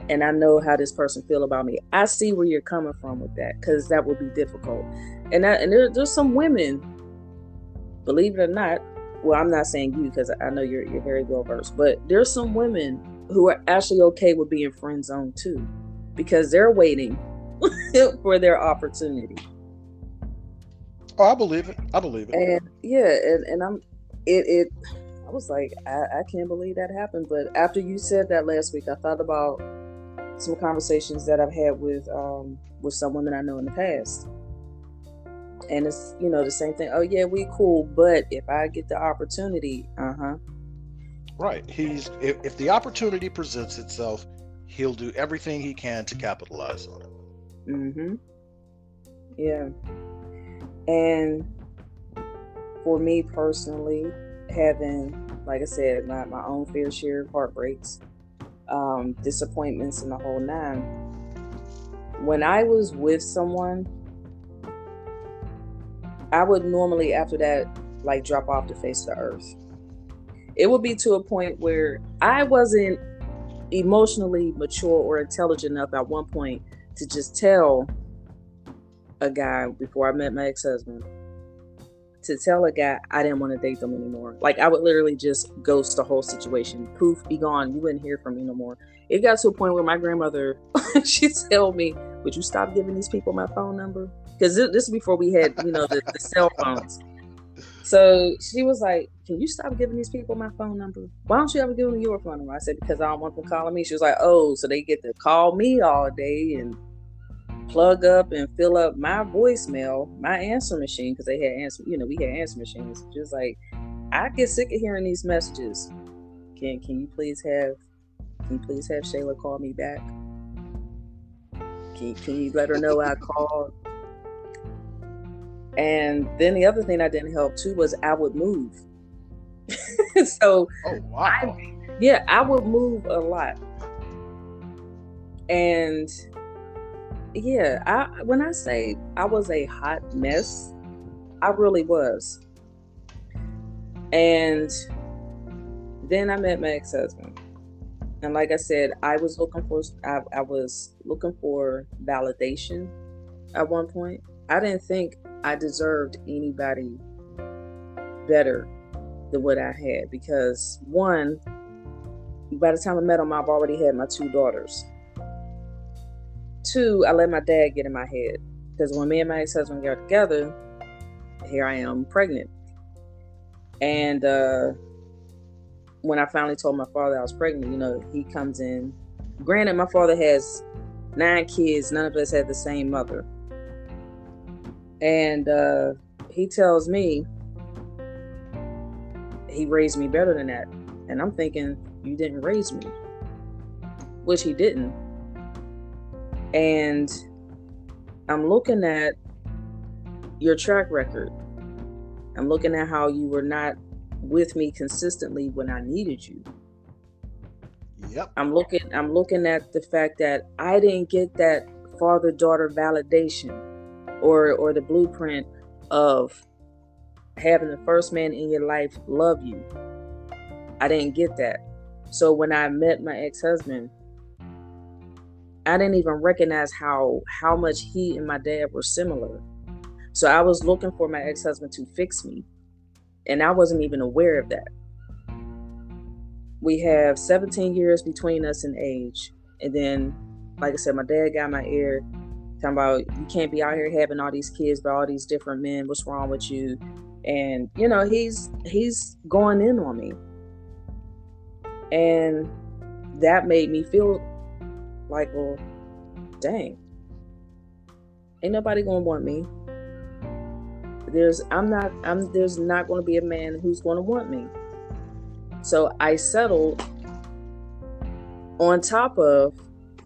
And I know how this person feel about me. I see where you're coming from with that because that would be difficult. And that, and there, there's some women believe it or not, well, I'm not saying you because I know you're you're very well versed, but there's some women who are actually okay with being friend zone too, because they're waiting for their opportunity. Oh, I believe it. I believe it. And yeah, and, and I'm it it I was like, I, I can't believe that happened. But after you said that last week, I thought about some conversations that I've had with um with some women I know in the past and it's you know the same thing oh yeah we cool but if i get the opportunity uh-huh. Right he's if, if the opportunity presents itself he'll do everything he can to capitalize on it. Mm-hmm. Yeah. And for me personally having like i said my, my own fair share of heartbreaks um disappointments and the whole nine when i was with someone I would normally after that like drop off the face of the earth. It would be to a point where I wasn't emotionally mature or intelligent enough at one point to just tell a guy before I met my ex husband to tell a guy I didn't want to date them anymore. Like I would literally just ghost the whole situation. Poof, be gone. You wouldn't hear from me no more. It got to a point where my grandmother, she told me, "Would you stop giving these people my phone number?" Because this, is before we had, you know, the, the cell phones. So she was like, "Can you stop giving these people my phone number? Why don't you ever give them your phone number?" I said, "Because I don't want them calling me." She was like, "Oh, so they get to call me all day and." plug up and fill up my voicemail, my answer machine, because they had answer, you know, we had answer machines. Just like, I get sick of hearing these messages. Can can you please have can you please have Shayla call me back? Can, can you let her know I called? And then the other thing that didn't help too was I would move. so oh wow. I, yeah, I would move a lot. And yeah, I when I say I was a hot mess, I really was. And then I met my ex-husband. And like I said, I was looking for I, I was looking for validation at one point. I didn't think I deserved anybody better than what I had because one, by the time I met him, I've already had my two daughters. Two, I let my dad get in my head because when me and my ex-husband got together, here I am pregnant. And uh, when I finally told my father I was pregnant, you know, he comes in. Granted, my father has nine kids. None of us had the same mother. And uh, he tells me he raised me better than that. And I'm thinking, you didn't raise me, which he didn't. And I'm looking at your track record. I'm looking at how you were not with me consistently when I needed you. Yep. I'm looking I'm looking at the fact that I didn't get that father daughter validation or or the blueprint of having the first man in your life love you. I didn't get that. So when I met my ex-husband, I didn't even recognize how how much he and my dad were similar. So I was looking for my ex-husband to fix me. And I wasn't even aware of that. We have 17 years between us in age. And then, like I said, my dad got my ear talking about you can't be out here having all these kids by all these different men. What's wrong with you? And you know, he's he's going in on me. And that made me feel like, well, dang, ain't nobody gonna want me. There's I'm not I'm there's not gonna be a man who's gonna want me. So I settled on top of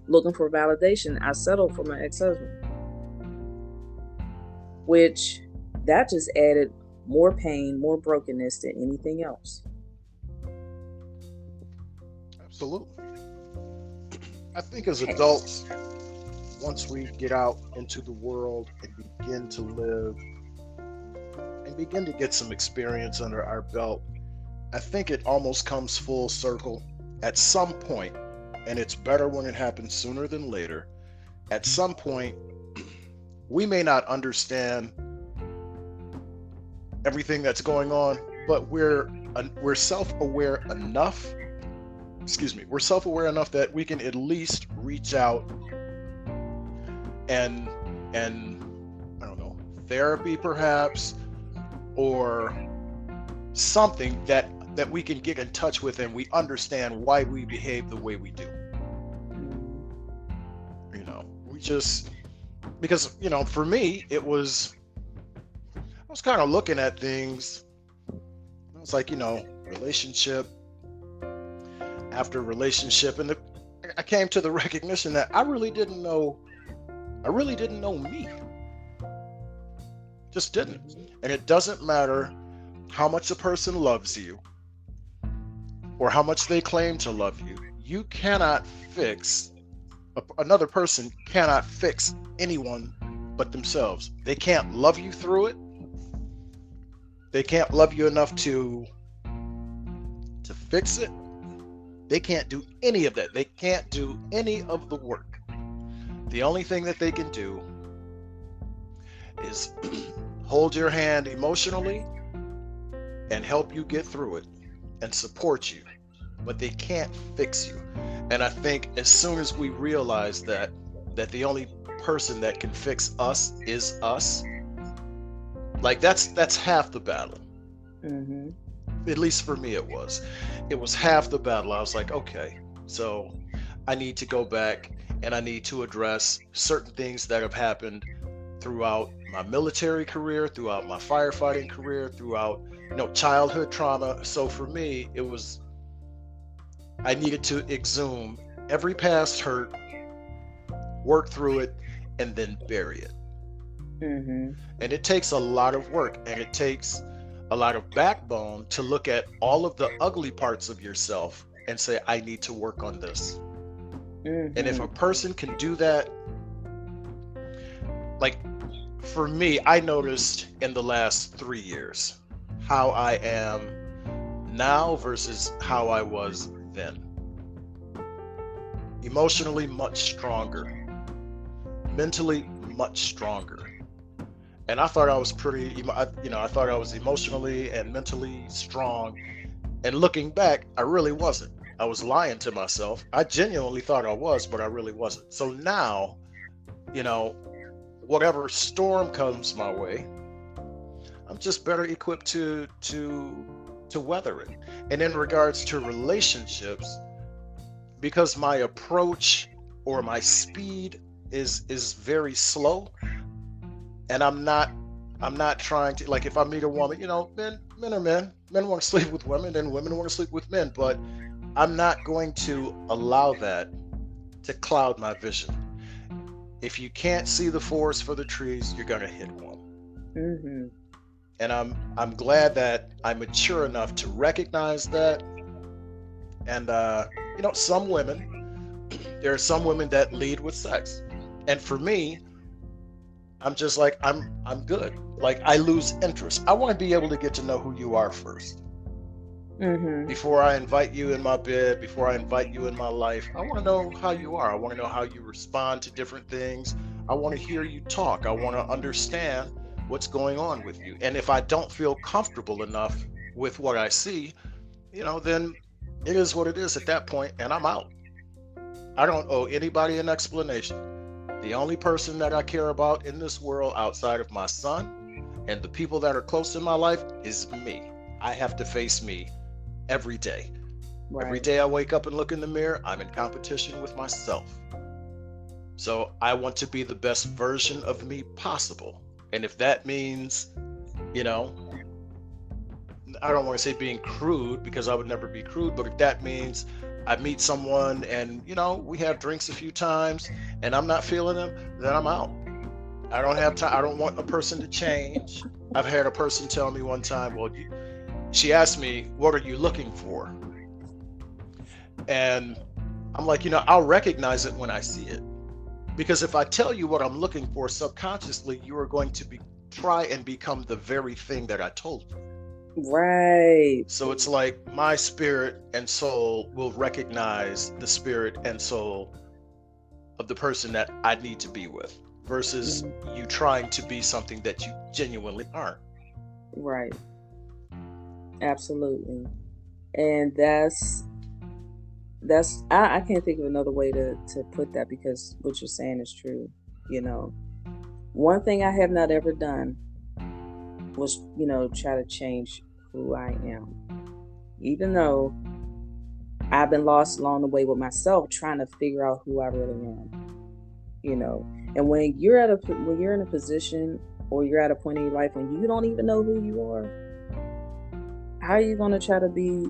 looking for validation, I settled for my ex-husband. Which that just added more pain, more brokenness than anything else. Absolutely. I think as adults, once we get out into the world and begin to live and begin to get some experience under our belt, I think it almost comes full circle at some point, and it's better when it happens sooner than later. At some point, we may not understand everything that's going on, but we're we're self-aware enough excuse me, we're self-aware enough that we can at least reach out and and I don't know, therapy perhaps or something that that we can get in touch with and we understand why we behave the way we do. Just because, you know, for me it was I was kind of looking at things. i was like, you know, relationship after relationship and the, I came to the recognition that I really didn't know I really didn't know me. Just didn't. And it doesn't matter how much a person loves you or how much they claim to love you. You cannot fix another person cannot fix anyone but themselves. They can't love you through it. They can't love you enough to to fix it they can't do any of that. They can't do any of the work. the only thing that they can do is hold your hand emotionally and help you get through it and support you, but they can't fix you. And I think as soon as we realize that that the only person that can fix us is us, like that's that's half the battle. Mm-hmm. At least for me, it was. It was half the battle. I was like, okay, so I need to go back and I need to address certain things that have happened throughout my military career, throughout my firefighting career, throughout you know childhood trauma. So for me, it was I needed to exhume every past hurt, work through it, and then bury it. Mm-hmm. And it takes a lot of work, and it takes a lot of backbone to look at all of the ugly parts of yourself and say, I need to work on this. Mm-hmm. And if a mm-hmm. person can do that, like for me, I noticed in the last three years how I am now versus how I was then. Emotionally, much stronger. Mentally, much stronger. And I thought I was pretty, you know, I thought I was emotionally and mentally strong. And looking back, I really wasn't. I was lying to myself. I genuinely thought I was, but I really wasn't. So now, you know, whatever storm comes my way, I'm just better equipped to to to weather it. And in regards to relationships, because my approach or my speed is is very slow, and I'm not I'm not trying to like if I meet a woman, you know, men men are men. Men want to sleep with women, and women want to sleep with men. But I'm not going to allow that to cloud my vision. If you can't see the forest for the trees, you're gonna hit one. Mm-hmm. And I'm I'm glad that I'm mature enough to recognize that. And uh, you know, some women, there are some women that lead with sex, and for me, I'm just like I'm I'm good. Like I lose interest. I want to be able to get to know who you are 1st mm-hmm. Before I invite you in my bed, before I invite you in my life, I want to know how you are. I want to know how you respond to different things. I want to hear you talk. I want to understand what's going on with you. And if I don't feel comfortable enough with what I see, you know, then it is what it is at that point, and I'm out. I don't owe anybody an explanation. The only person that I care about in this world outside of my son and the people that are close in my life is me. I have to face me every day. Right. Every day I wake up and look in the mirror, I'm in competition with myself. So I want to be the best version of me possible. And if that means, you know, I don't want to say being crude because I would never be crude, but if that means I meet someone and, you know, we have drinks a few times and I'm not feeling them, then I'm out. I don't have time. I don't want a person to change. I've had a person tell me one time, well, you, she asked me, what are you looking for? And I'm like, you know, I'll recognize it when I see it. Because if I tell you what I'm looking for subconsciously, you are going to be try and become the very thing that I told you. Right. So it's like my spirit and soul will recognize the spirit and soul of the person that I need to be with versus mm-hmm. you trying to be something that you genuinely aren't. Right. Absolutely. And that's that's I, I can't think of another way to to put that because what you're saying is true you know. One thing i have not ever done was you know try to change who i am. Even though i've been lost along the way with myself trying to figure out who i really am you know. And when you're at a when you're in a position or you're at a point in your life when you don't even know who you are how are you going to try to be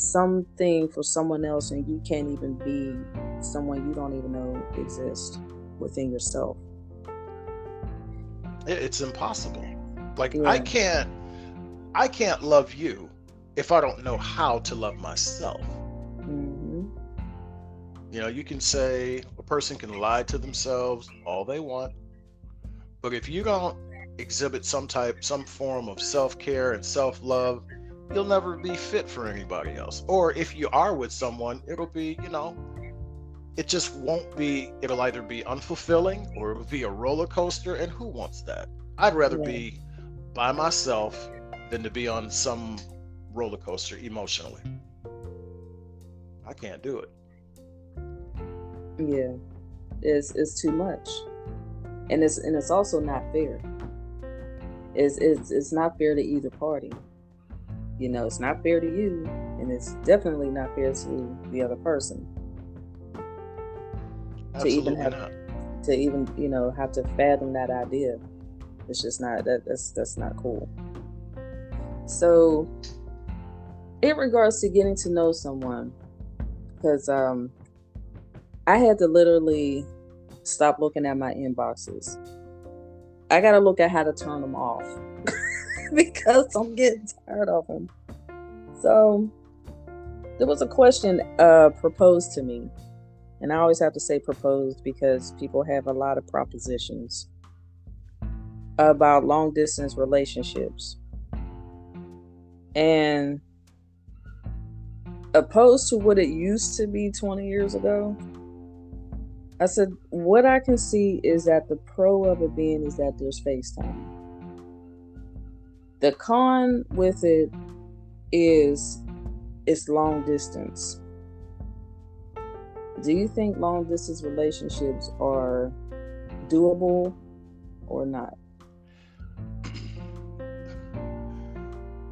something for someone else and you can't even be someone you don't even know exists within yourself it's impossible like yeah. i can't i can't love you if i don't know how to love myself mm-hmm. you know you can say a person can lie to themselves all they want but if you don't exhibit some type some form of self-care and self-love you'll never be fit for anybody else. Or if you are with someone, it'll be, you know, it just won't be it'll either be unfulfilling or it'll be a roller coaster and who wants that? I'd rather yeah. be by myself than to be on some roller coaster emotionally. I can't do it. Yeah it's it's too much. And it's and it's also not fair. It's it's, it's not fair to either party you know it's not fair to you and it's definitely not fair to the other person to even have not. to even you know have to fathom that idea. It's just not that that's that's not cool. So, in regards to getting to know someone, because um, I had to literally stop looking at my inboxes. I got to look at how to turn them off because I'm getting tired of them. So, there was a question uh, proposed to me and I always have to say proposed because people have a lot of propositions about long distance relationships. And opposed to what it used to be 20 years ago, I said, what I can see is that the pro of it being is that there's FaceTime. The con with it is it's long distance do you think long distance relationships are doable or not?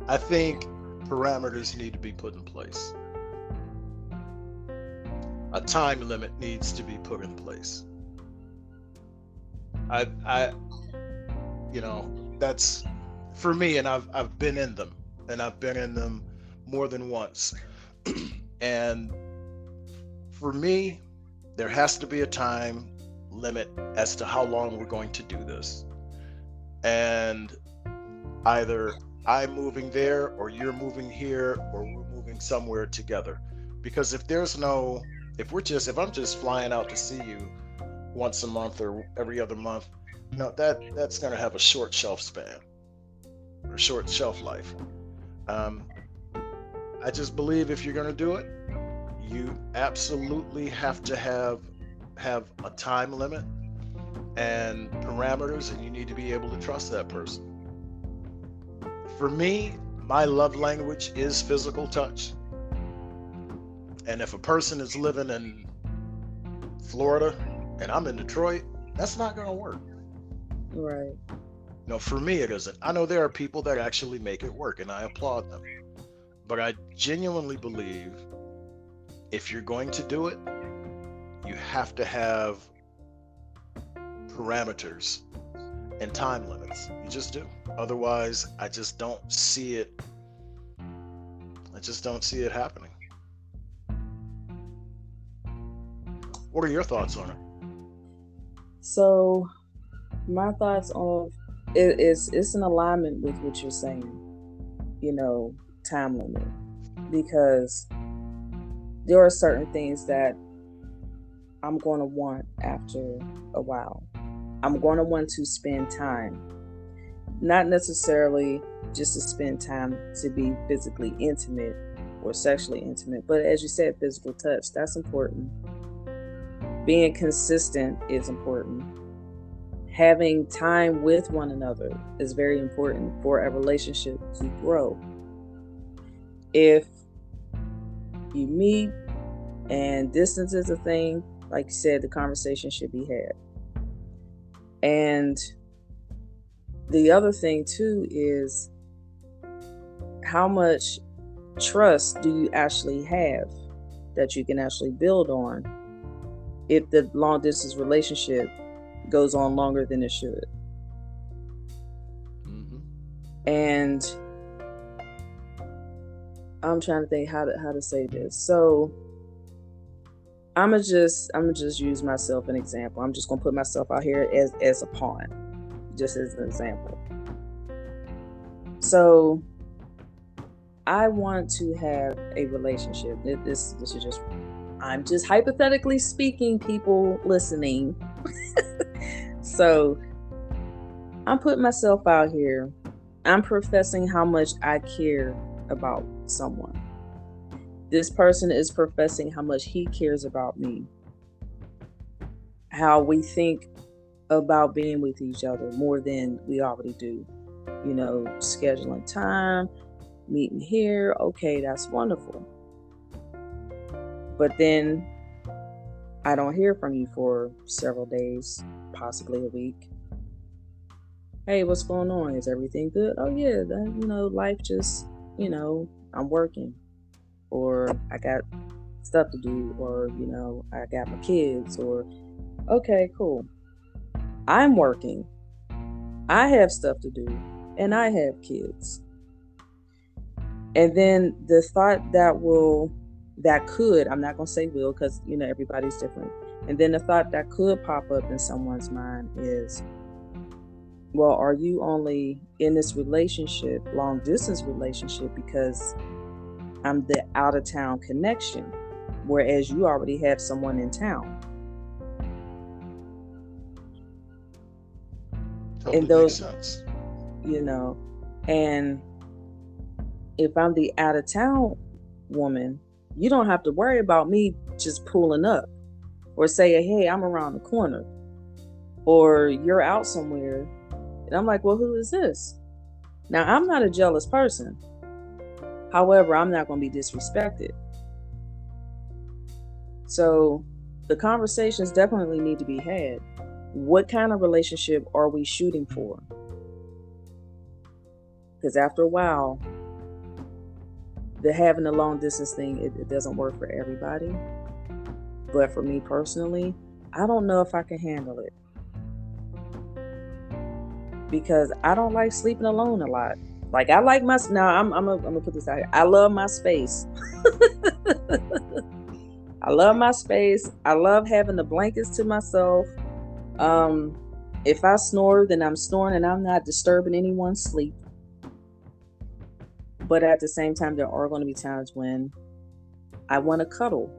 I think parameters need to be put in place. A time limit needs to be put in place. I, I, you know, that's for me, and I've I've been in them, and I've been in them more than once, and for me, there has to be a time limit as to how long we're going to do this. And either I'm moving there, or you're moving here, or we're moving somewhere together. Because if there's no, if we're just, if I'm just flying out to see you once a month or every other month, no, that that's going to have a short shelf span or short shelf life. Um, I just believe if you're going to do it, you absolutely have to have have a time limit and parameters and you need to be able to trust that person. For me my love language is physical touch. And if a person is living in florida and i'm in detroit that's not going to work. Right no for me it isn't i know there are people that actually make it work and i applaud them but i genuinely believe if you're going to do it, you have to have parameters and time limits. You just do. Otherwise, I just don't see it. I just don't see it happening. What are your thoughts on it? So, my thoughts on it is it's in alignment with what you're saying. You know, time limit because there are certain things that I'm going to want after a while. I'm going to want to spend time, not necessarily just to spend time to be physically intimate or sexually intimate, but as you said, physical touch. That's important. Being consistent is important. Having time with one another is very important for a relationship to grow. If you meet and distance is a thing like you said the conversation should be had and the other thing too is how much trust do you actually have that you can actually build on if the long distance relationship goes on longer than it should mm-hmm. and I'm trying to think how to how to say this. So I'm gonna just I'm gonna just use myself an example. I'm just gonna put myself out here as as a pawn, just as an example. So I want to have a relationship. This this is just I'm just hypothetically speaking, people listening. so I'm putting myself out here. I'm professing how much I care about someone. This person is professing how much he cares about me. how we think about being with each other more than we already do. You know, scheduling time, meeting here, okay, that's wonderful. But then I don't hear from you for several days, possibly a week. Hey, what's going on? Is everything good? Oh yeah, you know, life just, you know, I'm working or I got stuff to do or, you know, I got my kids or okay, cool. I'm working. I have stuff to do and I have kids. And then the thought that will, that could, I'm not going to say will because, you know, everybody's different. And then the thought that could pop up in someone's mind is, well, are you only in this relationship, long distance relationship, because I'm the out of town connection, whereas you already have someone in town? Totally and those, you know, and if I'm the out of town woman, you don't have to worry about me just pulling up or saying, hey, I'm around the corner or you're out somewhere. And I'm like, well, who is this? Now, I'm not a jealous person. However, I'm not going to be disrespected. So the conversations definitely need to be had what kind of relationship are we shooting for? Because after a while, the having a long distance thing, it, it doesn't work for everybody. But for me personally, I don't know if I can handle it. Because I don't like sleeping alone a lot. Like I like my now I'm I'm gonna, I'm gonna put this out here. I love my space. I love my space. I love having the blankets to myself. Um, if I snore, then I'm snoring and I'm not disturbing anyone's sleep. But at the same time, there are going to be times when I want to cuddle,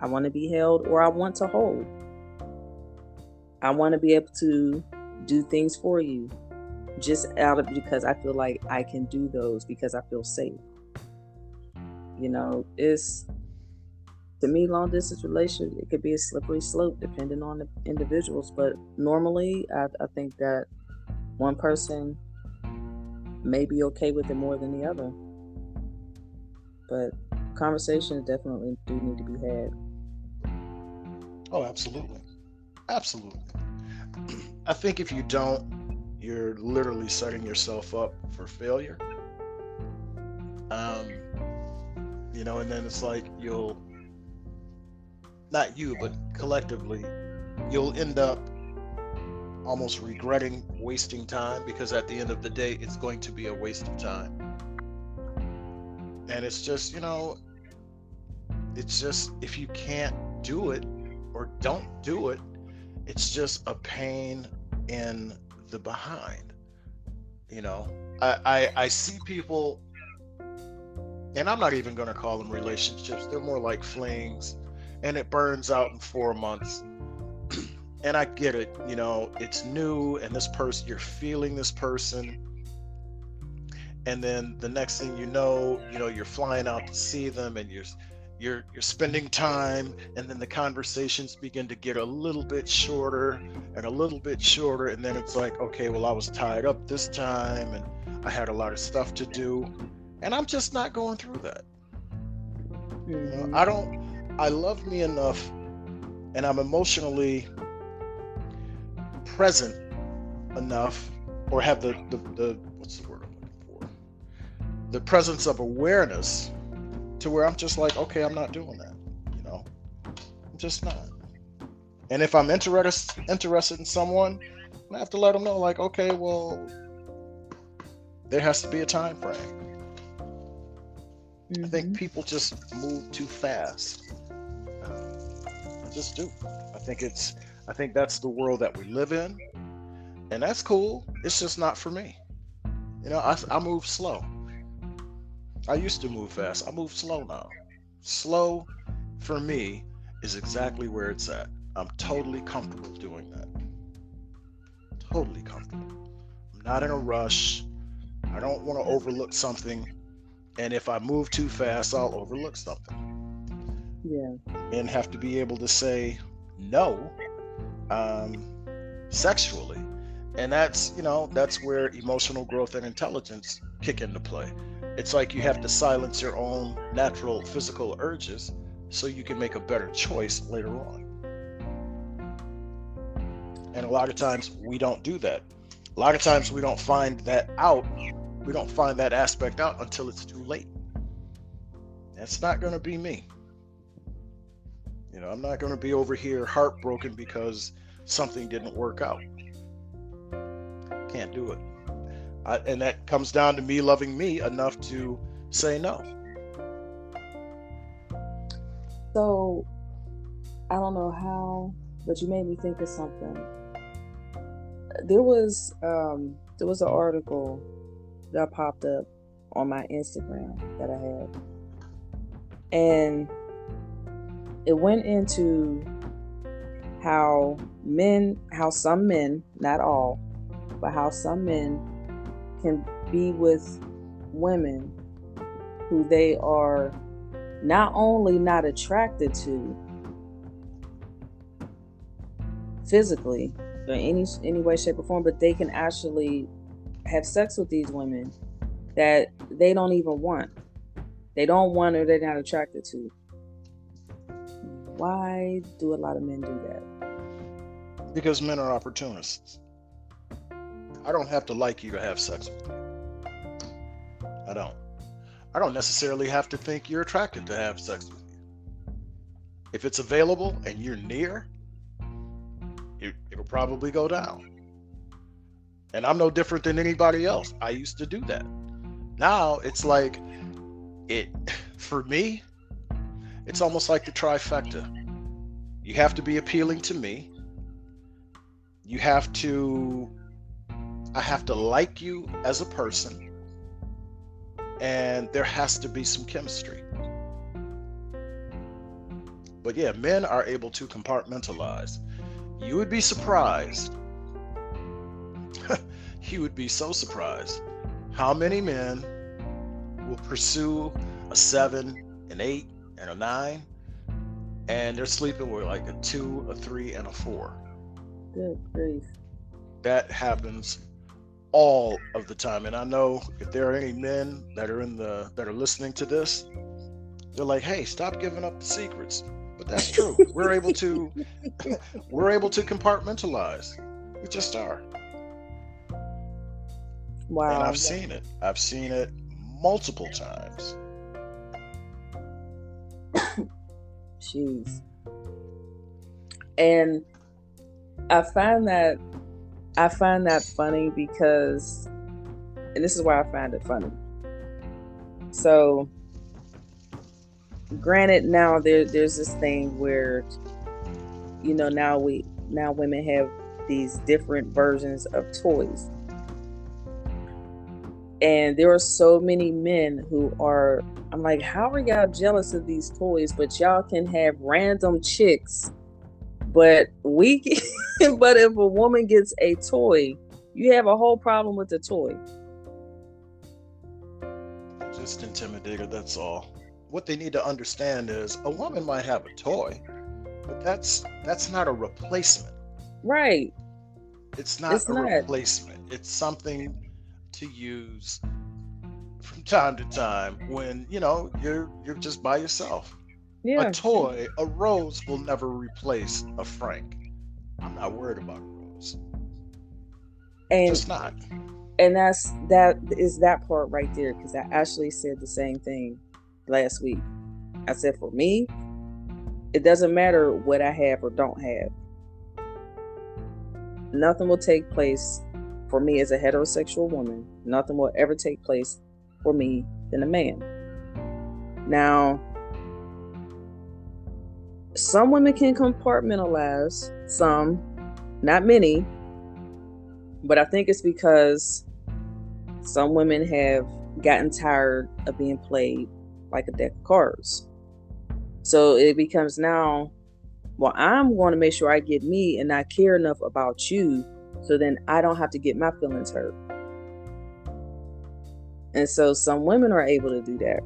I want to be held, or I want to hold. I want to be able to do things for you just out of because I feel like I can do those because I feel safe. You know, it's to me, long distance relationship it could be a slippery slope depending on the individuals. But normally, I, I think that one person may be okay with it more than the other. But conversations definitely do need to be had. Oh, absolutely, absolutely. I think if you don't, you're literally setting yourself up for failure. Um, you know, and then it's like you'll not you, but collectively, you'll end up almost regretting wasting time because at the end of the day, it's going to be a waste of time. And it's just, you know, it's just if you can't do it or don't do it, it's just a pain in the behind. You know, I, I, I see people, and I'm not even going to call them relationships, they're more like flings and it burns out in four months. and I get it, you know, it's new and this person, you're feeling this person. And then the next thing you know, you know, you're flying out to see them and you're you're you're spending time and then the conversations begin to get a little bit shorter and a little bit shorter and then it's like okay well i was tied up this time and i had a lot of stuff to do and i'm just not going through that. You know, mm-hmm. i don't I love me enough and I'm emotionally present enough or have the, the, the The presence of awareness to where I'm just like, okay, I'm not doing that. You know, I'm just not. And if I'm interested interested in someone, I have to let them know, like, okay, well, there has to be a time frame. Mm-hmm. I think mm-hmm. people just move too fast just do. I think it's I think that's the world that we live in, and that's cool. It's just not for me. You know, I, I move slow. I used to move fast. I move slow now. Slow for me is exactly where it's at. I'm totally comfortable doing that. Totally comfortable. I'm not in a rush. I don't want to overlook something. And if I move too fast, I'll overlook something yeah and have to be able to say no um, sexually. And that's, you know, that's where emotional growth and intelligence kick into play. It's like you have to silence your own natural physical urges so you can make a better choice later on. And a lot of times we don't do that. A lot of times we don't find that out. We don't find that aspect out until it's too late. That's not going to be me. You know, I'm not going to be over here heartbroken because something didn't work out. Can't do it. I, and that comes down to me loving me enough to say no. So, I don't know how, but you made me think of something. There was um, there was an article that popped up on my Instagram that I had, and it went into how men, how some men, not all, but how some men can be with women who they are not only not attracted to physically in any any way shape or form but they can actually have sex with these women that they don't even want they don't want or they're not attracted to why do a lot of men do that? Because men are opportunists. I don't have to like you to have sex with you. I don't. I don't necessarily have to think you're attracted to have sex with you. If it's available and you're near, it, it'll probably go down. And I'm no different than anybody else. I used to do that. Now it's like it for me, it's almost like the trifecta. You have to be appealing to me. You have to, I have to like you as a person. And there has to be some chemistry. But yeah, men are able to compartmentalize. You would be surprised. you would be so surprised how many men will pursue a seven, an eight, and a nine, and they're sleeping with like a two, a three, and a four. Good grief. That happens all of the time. And I know if there are any men that are in the that are listening to this, they're like, hey, stop giving up the secrets. But that's true. we're able to we're able to compartmentalize. We just are. Wow. And I've seen it. I've seen it multiple times. Jeez. And I find that I find that funny because and this is why I find it funny. So granted now there there's this thing where you know now we now women have these different versions of toys. And there are so many men who are I'm like, how are y'all jealous of these toys? But y'all can have random chicks. But we but if a woman gets a toy, you have a whole problem with the toy. Just intimidated, that's all. What they need to understand is a woman might have a toy, but that's that's not a replacement. Right. It's not it's a not. replacement. It's something to use from time to time when you know you're you're just by yourself. Yeah. A toy, a rose will never replace a Frank. I'm not worried about a rose. And just not. And that's that is that part right there because I actually said the same thing last week. I said for me, it doesn't matter what I have or don't have. Nothing will take place for me as a heterosexual woman. Nothing will ever take place for me than a man. Now, some women can compartmentalize, some, not many, but I think it's because some women have gotten tired of being played like a deck of cards. So it becomes now, well, I'm going to make sure I get me and I care enough about you so then I don't have to get my feelings hurt. And so some women are able to do that.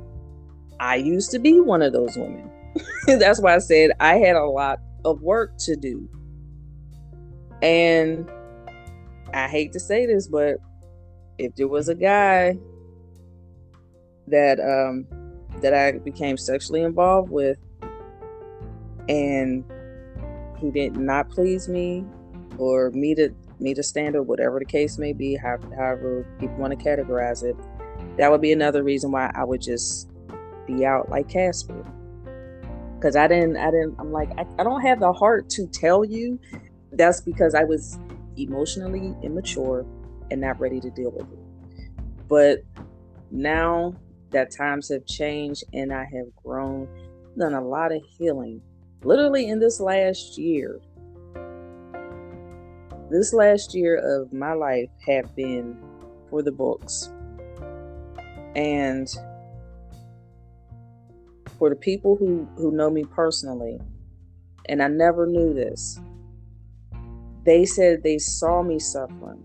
I used to be one of those women. That's why I said I had a lot of work to do. And I hate to say this, but if there was a guy that um that I became sexually involved with and he did not please me or meet a meet a standard, whatever the case may be, however people want to categorize it, that would be another reason why I would just be out like Casper. Cause I didn't, I didn't, I'm like, I, I don't have the heart to tell you. That's because I was emotionally immature and not ready to deal with it. But now that times have changed and I have grown, done a lot of healing. Literally in this last year, this last year of my life have been for the books. And for the people who, who know me personally, and I never knew this, they said they saw me suffering,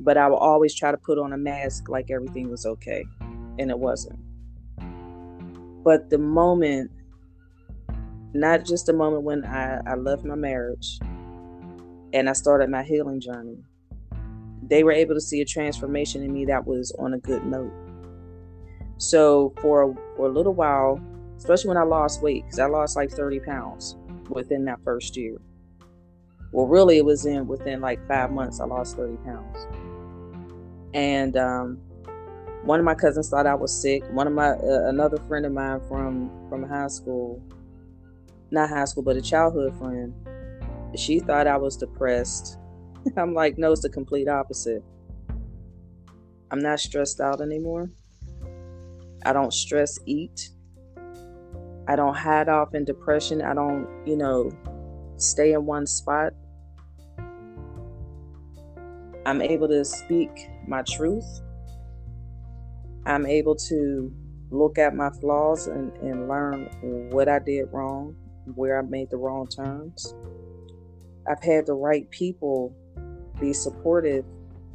but I would always try to put on a mask like everything was okay, and it wasn't. But the moment, not just the moment when I, I left my marriage and I started my healing journey, they were able to see a transformation in me that was on a good note. So for for a little while, especially when I lost weight, because I lost like 30 pounds within that first year. Well, really, it was in within like five months I lost 30 pounds, and um, one of my cousins thought I was sick. One of my uh, another friend of mine from from high school, not high school, but a childhood friend, she thought I was depressed. I'm like, no, it's the complete opposite. I'm not stressed out anymore. I don't stress eat. I don't hide off in depression. I don't, you know, stay in one spot. I'm able to speak my truth. I'm able to look at my flaws and, and learn what I did wrong, where I made the wrong turns. I've had the right people be supportive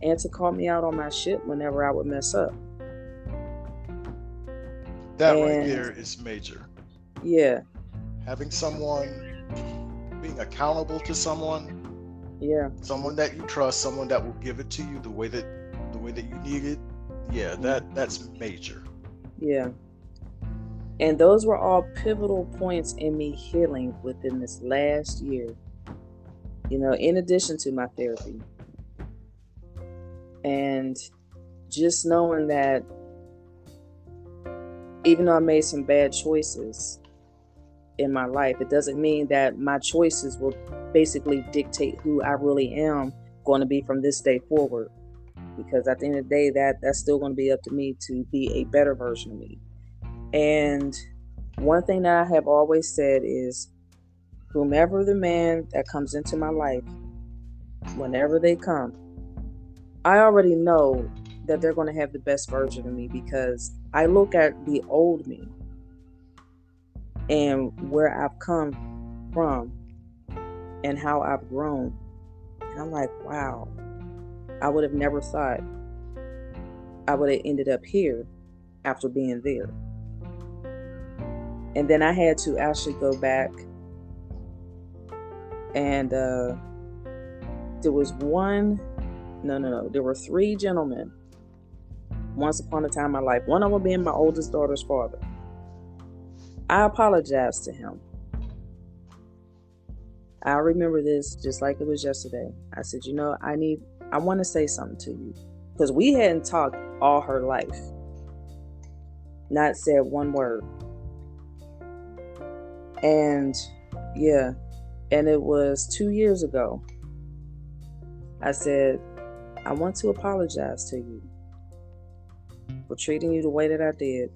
and to call me out on my shit whenever I would mess up. That and, right there is major. Yeah. Having someone being accountable to someone. Yeah. Someone that you trust, someone that will give it to you the way that the way that you need it. Yeah, mm-hmm. that that's major. Yeah. And those were all pivotal points in me healing within this last year. You know, in addition to my therapy. And just knowing that even though I made some bad choices in my life, it doesn't mean that my choices will basically dictate who I really am going to be from this day forward. Because at the end of the day, that that's still going to be up to me to be a better version of me. And one thing that I have always said is, whomever the man that comes into my life, whenever they come, I already know that they're going to have the best version of me because I look at the old me and where I've come from and how I've grown. And I'm like, wow, I would have never thought I would have ended up here after being there. And then I had to actually go back and uh, there was one, no, no, no, there were three gentlemen once upon a time in my life, one of them being my oldest daughter's father. I apologized to him. I remember this just like it was yesterday. I said, You know, I need, I want to say something to you. Because we hadn't talked all her life, not said one word. And yeah, and it was two years ago. I said, I want to apologize to you for treating you the way that I did.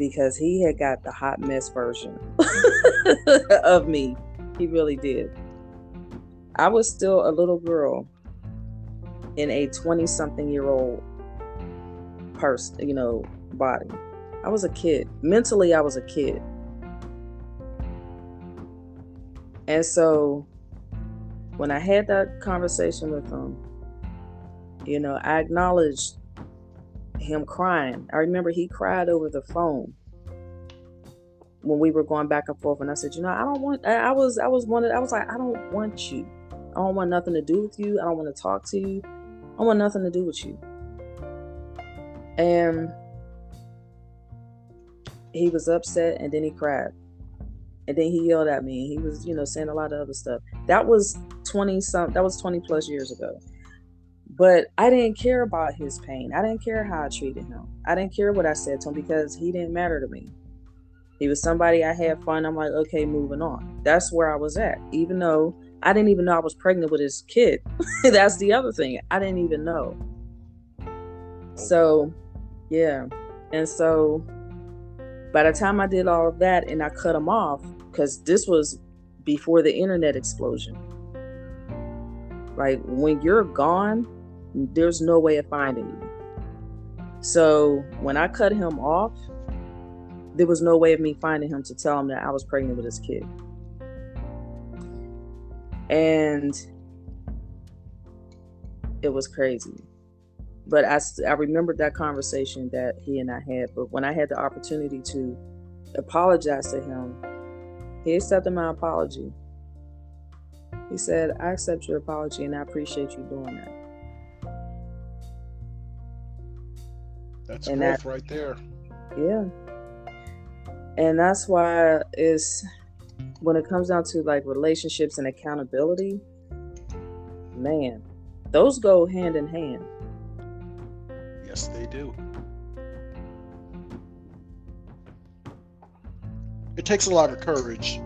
Because he had got the hot mess version of me. He really did. I was still a little girl in a 20 something year old person, you know, body. I was a kid. Mentally, I was a kid. And so when I had that conversation with him, you know, I acknowledged him crying. I remember he cried over the phone. when we were going back and forth, and I said, you know, I don't want. I was, I was wanted. I was like, I don't want you. I don't want nothing to do with you. I don't want to talk to you. I want nothing to do with you. And he was upset, and then he cried, and then he yelled at me. He was, you know, saying a lot of other stuff. That was twenty some. That was twenty plus years ago. But I didn't care about his pain. I didn't care how I treated him. I didn't care what I said to him because he didn't matter to me. He was somebody I had fun. I'm like, okay, moving on. That's where I was at. Even though I didn't even know I was pregnant with his kid. That's the other thing. I didn't even know. So, yeah. And so by the time I did all of that and I cut him off, because this was before the internet explosion. Like when you're gone, there's no way of finding you. So when I cut him off, there was no way of me finding him to tell him that I was pregnant with his kid. And it was crazy. But I, I remembered that conversation that he and I had. But when I had the opportunity to apologize to him, he accepted my apology. He said, I accept your apology and I appreciate you doing that. That's and growth that, right there. Yeah. And that's why it's when it comes down to like relationships and accountability, man, those go hand in hand. Yes, they do. It takes a lot of courage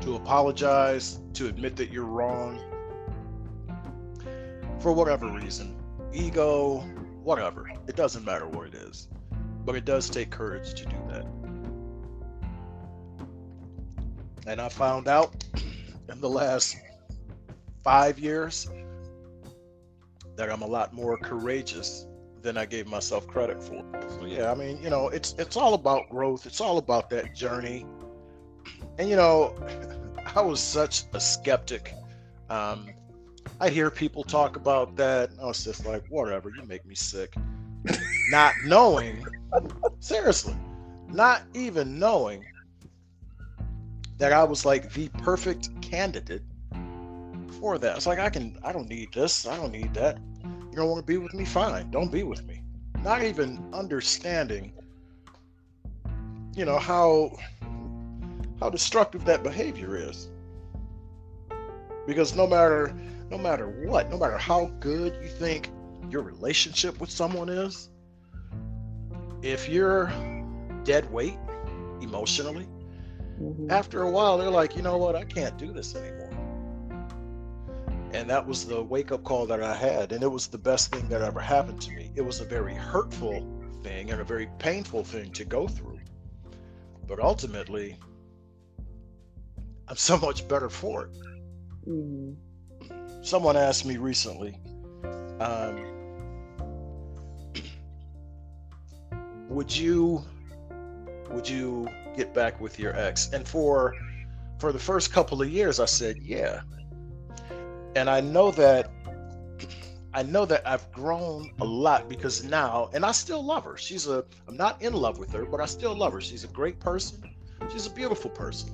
to apologize, to admit that you're wrong for whatever reason ego, whatever. It doesn't matter what it is. But it does take courage to do that. And I found out in the last five years that I'm a lot more courageous than I gave myself credit for. So yeah, I mean, you know, it's it's all about growth. It's all about that journey. And you know, I was such a skeptic. Um, I hear people talk about that. I was just like, whatever, you make me sick. Not knowing, seriously, not even knowing that I was like the perfect candidate for that. It's like I can I don't need this. I don't need that. You don't want to be with me? Fine. Don't be with me. Not even understanding, you know, how how destructive that behavior is. Because no matter no matter what, no matter how good you think your relationship with someone is, if you're dead weight emotionally, Mm-hmm. After a while, they're like, you know what? I can't do this anymore. And that was the wake up call that I had. And it was the best thing that ever happened to me. It was a very hurtful thing and a very painful thing to go through. But ultimately, I'm so much better for it. Mm-hmm. Someone asked me recently, um, would you would you get back with your ex? And for for the first couple of years, I said, yeah. And I know that I know that I've grown a lot because now, and I still love her. She's a, I'm not in love with her, but I still love her. She's a great person. She's a beautiful person.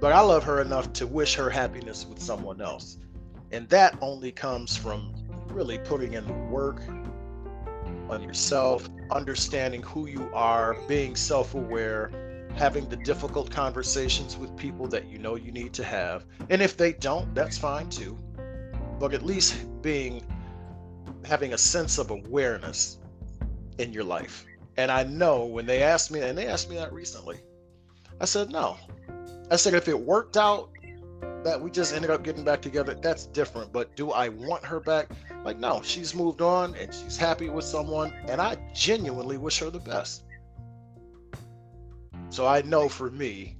But I love her enough to wish her happiness with someone else. And that only comes from really putting in the work on yourself, understanding who you are, being self aware, having the difficult conversations with people that you know you need to have. And if they don't, that's fine too. But at least being having a sense of awareness in your life. And I know when they asked me, and they asked me that recently, I said, no. I said, if it worked out that we just ended up getting back together, that's different. But do I want her back? Like, no, she's moved on and she's happy with someone, and I genuinely wish her the best. So I know for me,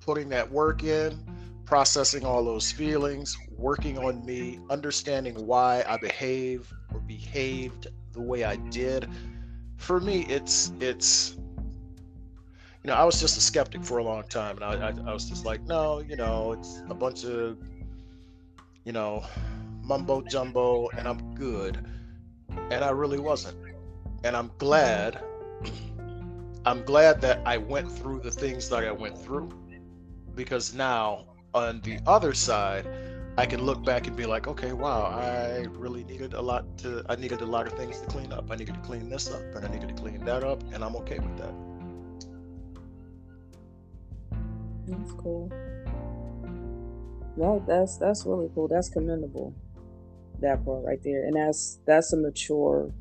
putting that work in, processing all those feelings, working on me, understanding why I behave or behaved the way I did, for me, it's it's you know, I was just a skeptic for a long time, and I, I, I was just like, no, you know, it's a bunch of, you know, mumbo jumbo, and I'm good, and I really wasn't, and I'm glad I'm glad that I went through the things that I went through because now on the other side, I can look back and be like, okay, wow, I really needed a lot to, I needed a lot of things to clean up. I needed to clean this up and I needed to clean that up, and I'm okay with that. That's cool. No, that's that's really cool. That's commendable. That part right there, and that's that's a mature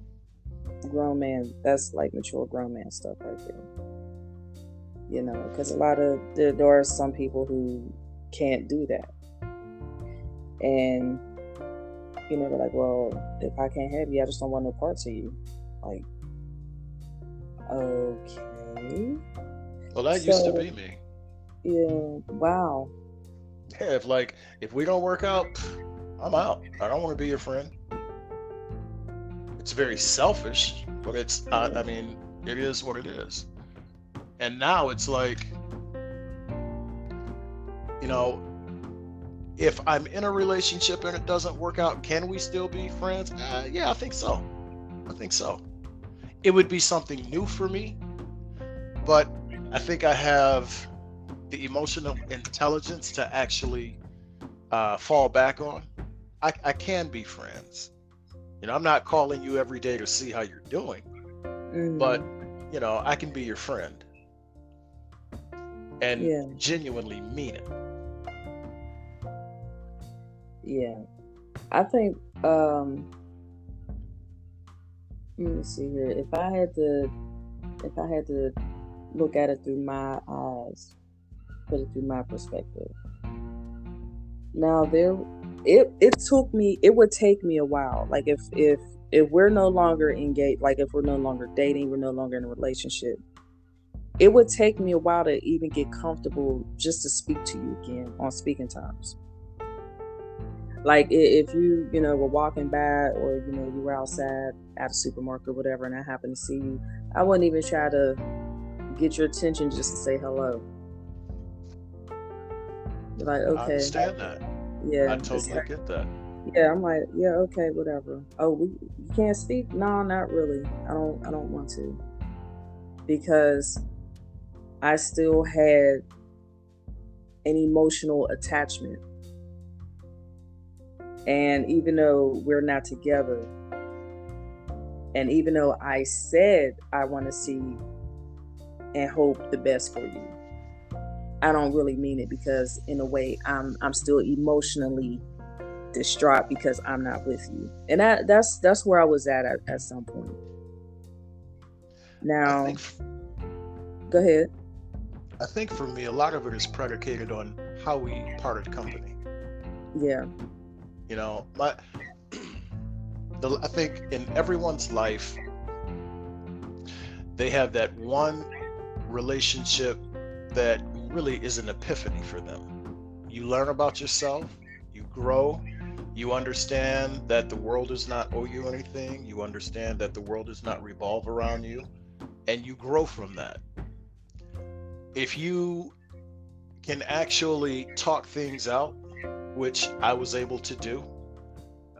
grown man. That's like mature grown man stuff right there. You know, because a lot of there, there are some people who can't do that, and you know, they're like, well, if I can't have you, I just don't want no parts of you. Like, okay. Well, that so, used to be me. Yeah. Wow. Yeah. If like if we don't work out, I'm out. I don't want to be your friend. It's very selfish, but it's. Uh, I mean, it is what it is. And now it's like, you know, if I'm in a relationship and it doesn't work out, can we still be friends? Uh, yeah, I think so. I think so. It would be something new for me, but I think I have the emotional intelligence to actually uh, fall back on, I, I can be friends. You know, I'm not calling you every day to see how you're doing, mm-hmm. but you know, I can be your friend and yeah. genuinely mean it. Yeah. I think um let me see here. If I had to if I had to look at it through my eyes, put it through my perspective. Now there it it took me it would take me a while. Like if if if we're no longer engaged, like if we're no longer dating, we're no longer in a relationship, it would take me a while to even get comfortable just to speak to you again on speaking times. Like if you, you know, were walking by or, you know, you were outside at a supermarket or whatever, and I happened to see you, I wouldn't even try to get your attention just to say hello. Like, okay. I understand that. Yeah. I totally like, get that. Yeah, I'm like, yeah, okay, whatever. Oh, we you can't speak? No, not really. I don't I don't want to. Because I still had an emotional attachment. And even though we're not together, and even though I said I want to see and hope the best for you, I don't really mean it because in a way I'm I'm still emotionally distraught because I'm not with you. And that that's that's where I was at at, at some point. Now go ahead. I think for me a lot of it is predicated on how we parted company. Yeah. You know, my the, I think in everyone's life they have that one relationship that really is an epiphany for them. You learn about yourself, you grow, you understand that the world does not owe you anything, you understand that the world does not revolve around you, and you grow from that. If you can actually talk things out, which I was able to do,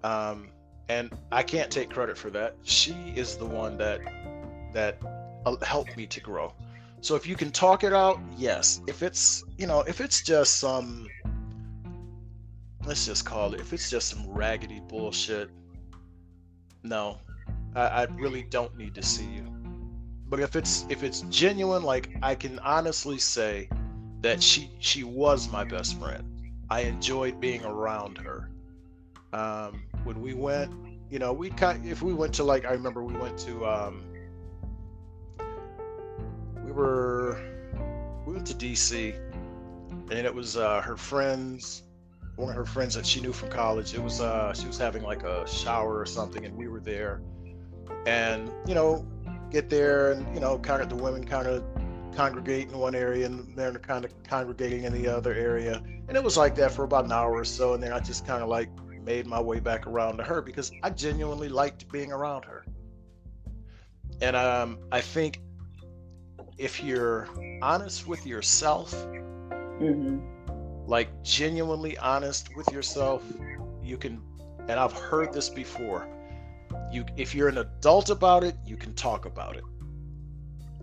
um, and I can't take credit for that. She is the one that that uh, helped me to grow. So if you can talk it out, yes. If it's, you know, if it's just some, let's just call it, if it's just some raggedy bullshit, no, I, I really don't need to see you. But if it's if it's genuine, like I can honestly say that she she was my best friend. I enjoyed being around her. Um, when we went, you know, we kind if we went to like I remember we went to um, we were we went to DC, and it was uh, her friends, one of her friends that she knew from college. It was uh, she was having like a shower or something, and we were there, and you know, get there and you know, kind of the women kind of congregate in one area and they're kind of congregating in the other area, and it was like that for about an hour or so, and then I just kind of like made my way back around to her because I genuinely liked being around her. And um, I think if you're honest with yourself, mm-hmm. like genuinely honest with yourself, you can. And I've heard this before. You, if you're an adult about it, you can talk about it.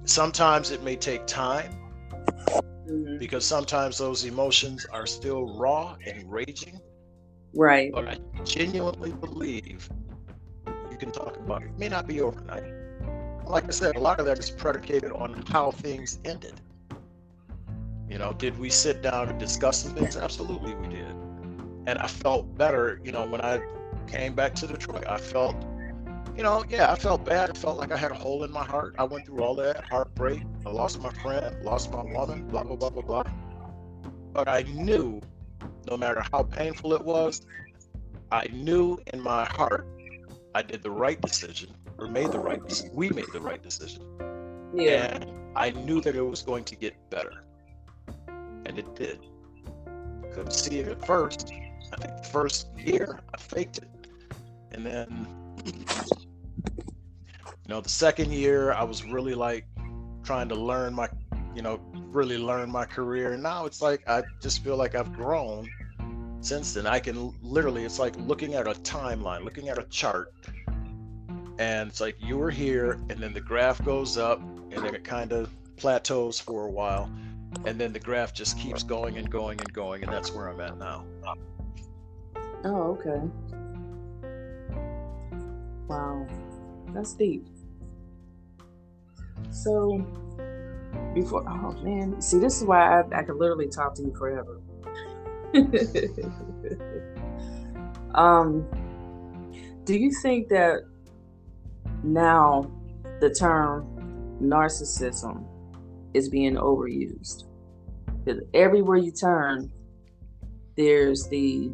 sometimes it may take time Mhm. because sometimes those emotions are still raw and raging. Right. But I genuinely believe you can talk about it. It may not be overnight. Like I said, a lot of that is predicated on how things ended. You know, did we sit down and discuss some things? Absolutely, we did. And I felt better, you know, when I came back to Detroit. I felt, you know, yeah, I felt bad. I felt like I had a hole in my heart. I went through all that heartbreak. I lost my friend, lost my woman, blah, blah, blah, blah, blah. But I knew no matter how painful it was, I knew in my heart I did the right decision or made the right decision. We made the right decision. Yeah. And I knew that it was going to get better. And it did. Couldn't see it at first. I think the first year I faked it. And then, you know, the second year I was really like trying to learn my, you know, really learn my career. And now it's like I just feel like I've grown since then. I can literally, it's like looking at a timeline, looking at a chart. And it's like you were here, and then the graph goes up, and then it kind of plateaus for a while. And then the graph just keeps going and going and going. And that's where I'm at now. Oh, okay. Wow. That's deep. So before oh man, see this is why I, I could literally talk to you forever. um do you think that now the term narcissism is being overused? Everywhere you turn, there's the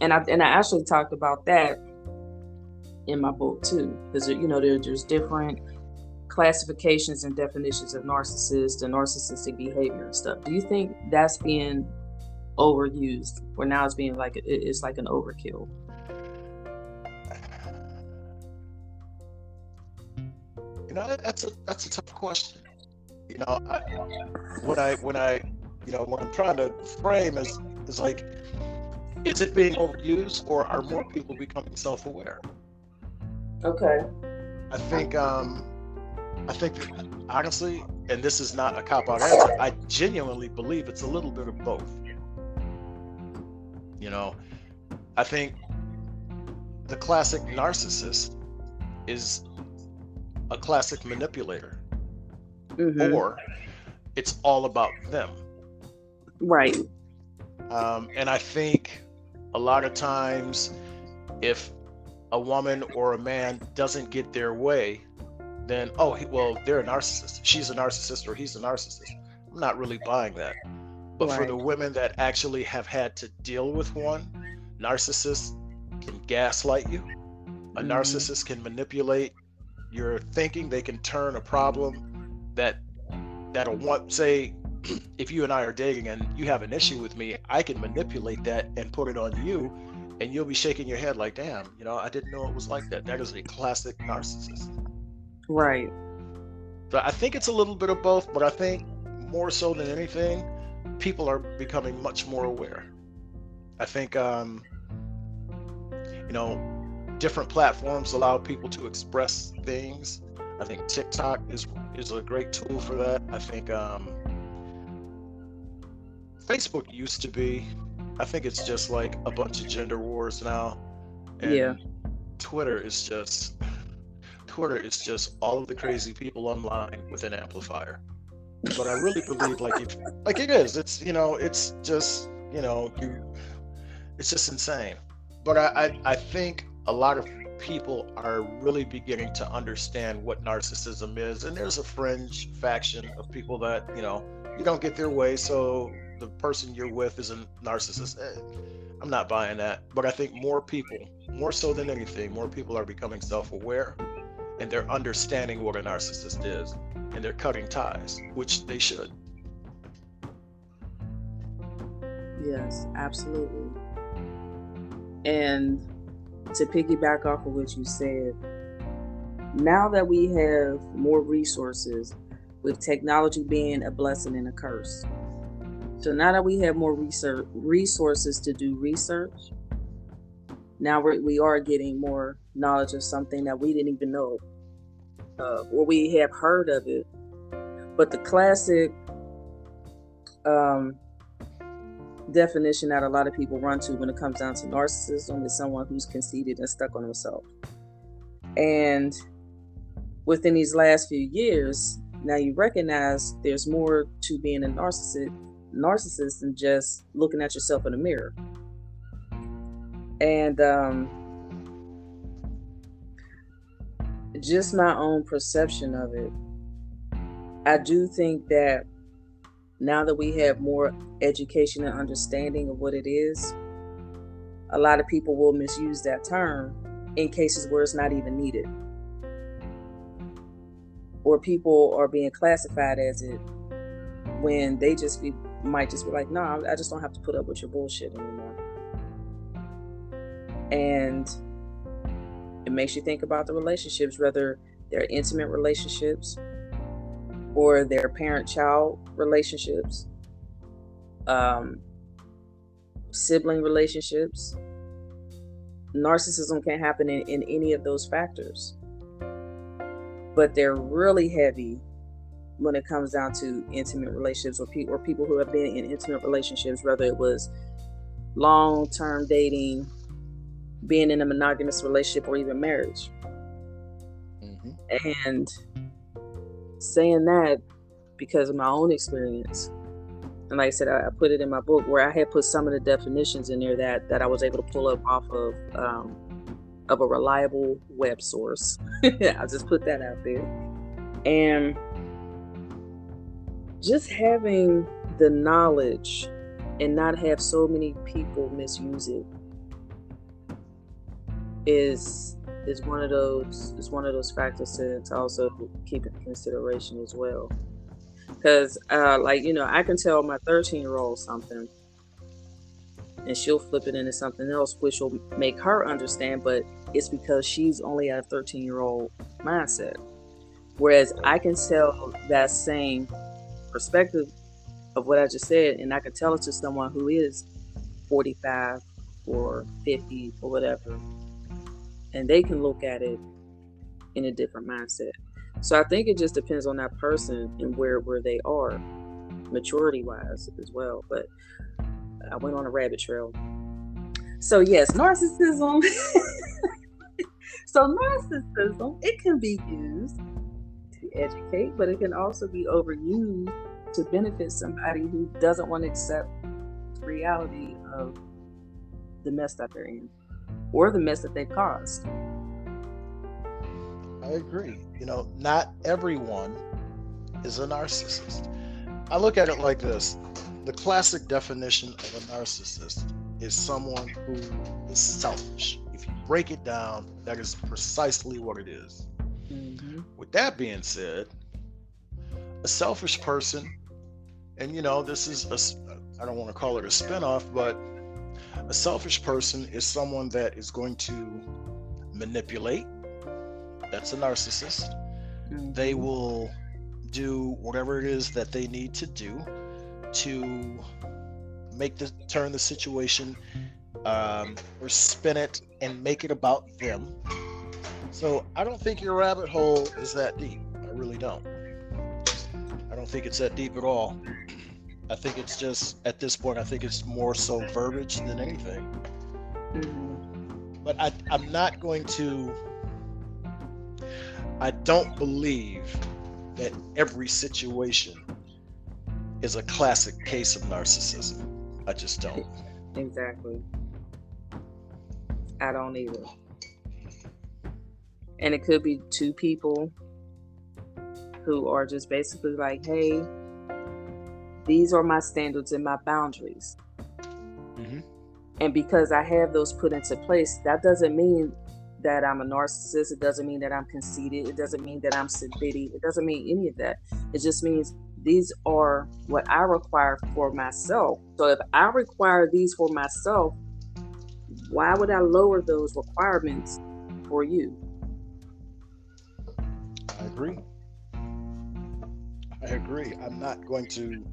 and I and I actually talked about that in my book too, because you know there, there's different classifications and definitions of narcissist and narcissistic behavior and stuff. Do you think that's being overused, or now it's being like it- it's like an overkill? You know, that- that's a that's a tough question. You know, I, when I when I you know what I'm trying to frame is is like, is it being overused or are more people becoming self-aware? Okay. I think um I think that, honestly, and this is not a cop out answer, I genuinely believe it's a little bit of both. You know, I think the classic narcissist is a classic manipulator, Mhm. or it's all about them. Right. Um, and I think a lot of times, if a woman or a man doesn't get their way, then oh, he, well, they're a narcissist. She's a narcissist or he's a narcissist. I'm not really buying that. But for the women that actually have had to deal with one, narcissists can gaslight you. A Mhm. narcissist can manipulate your thinking. They can turn a problem that that'll want say if you and I are dating and you have an issue with me, I can manipulate that and put it on you, and you'll be shaking your head like, damn, you know, I didn't know it was like that. That is a classic narcissist. Right. So I think it's a little bit of both, but I think more so than anything, people are becoming much more aware. I think, um, you know, different platforms allow people to express things. I think TikTok is is a great tool for that. I think um, Facebook used to be. I think it's just like a bunch of gender wars now. And Yeah. Twitter is just Twitter is just all of the crazy people online with an amplifier. But I really believe like if like it is, it's you know, it's just, you know, you it's just insane. But I, I, I think a lot of people are really beginning to understand what narcissism is. And there's a fringe faction of people that, you know, you don't get their way, so the person you're with is a narcissist. Eh, I'm not buying that. But I think more people, more so than anything, more people are becoming self aware and they're understanding what a narcissist is and they're cutting ties, which they should. Yes, absolutely. And to piggyback off of what you said, now that we have more resources, with technology being a blessing and a curse. So now that we have more research resources to do research, now we're, we are getting more knowledge of something that we didn't even know of, or we have heard of it, but the classic um, definition that a lot of people run to when it comes down to narcissism is someone who's conceited and stuck on himself. And within these last few years, now you recognize there's more to being a narcissist narcissist than just looking at yourself in the mirror. And um, just my own perception of it, I do think that now that we have more education and understanding of what it is, a lot of people will misuse that term in cases where it's not even needed. Or people are being classified as it when they just be might just be like, no, nah, I just don't have to put up with your bullshit anymore. And it makes you think about the relationships, whether they're intimate relationships or their parent child relationships, um, sibling relationships. Narcissism can happen in, in any of those factors, but they're really heavy when it comes down to intimate relationships or, pe- or people who have been in intimate relationships, whether it was long term dating, being in a monogamous relationship, or even marriage. Mm-hmm. And saying that because of my own experience. And like I said, I, put it in my book where I had put some of the definitions in there that that I was able to pull up off of um, of a reliable web source. I'll just put that out there. And just having the knowledge and not have so many people misuse it is is one of those is one of those factors to, to also keep in consideration as well. Because uh like you know i can tell my 13 year old something and she'll flip it into something else which will make her understand but it's because she's only at a 13 year old mindset. Whereas i can tell that same perspective of what I just said, and I can tell it to someone who is 45 or 50 or whatever, and they can look at it in a different mindset. So I think it just depends on that person and where where they are, maturity wise as well. But I went on a rabbit trail. So yes, narcissism. so narcissism it can be used to educate, but it can also be overused to benefit somebody who doesn't want to accept the reality of the mess that they're in or the mess that they've caused. I agree. You know, not everyone is a narcissist. I look at it like this the classic definition of a narcissist is someone who is selfish. If you break it down, that is precisely what it is. Mm-hmm. With that being said, a selfish person, and you know, this is a, I don't want to call it a spinoff, but a selfish person is someone that is going to manipulate. That's a narcissist. Mm-hmm. They will do whatever it is that they need to do to make the turn the situation um, or spin it and make it about them so I don't think your rabbit hole is that deep. I really don't. I don't think it's that deep at all. I think it's just at this point. I think it's more so verbiage than anything. Mm-hmm. But I, I'm not going to. I don't believe that every situation is a classic case of narcissism. I just don't. Exactly. I don't either and it could be two people who are just basically like hey these are my standards and my boundaries. Mm-hmm. and because i have those put into place that doesn't mean that i'm a narcissist. It doesn't mean that i'm conceited. It doesn't mean that i'm sedity it doesn't mean any of that. It just means these are what i require for myself. So if i require these for myself why would i lower those requirements for you? I agree. I agree. I'm not going to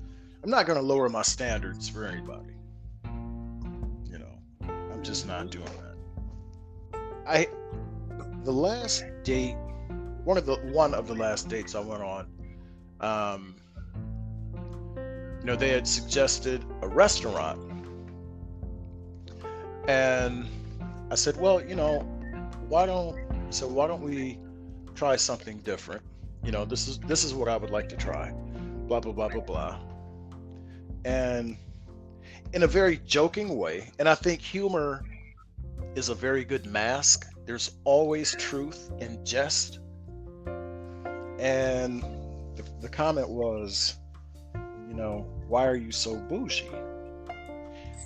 I'm not going to lower my standards for anybody. You know, I'm just not doing that. I the last date one of the one of the last dates I went on Um, you know, they had suggested a restaurant. And I said, well, you know, why don't so why don't we try something different? You know, this is this is what I would like to try. Blah blah blah blah blah. And in a very joking way, and I think humor is a very good mask. There's always truth in jest. And the, the comment was, you know, why are you so bougie?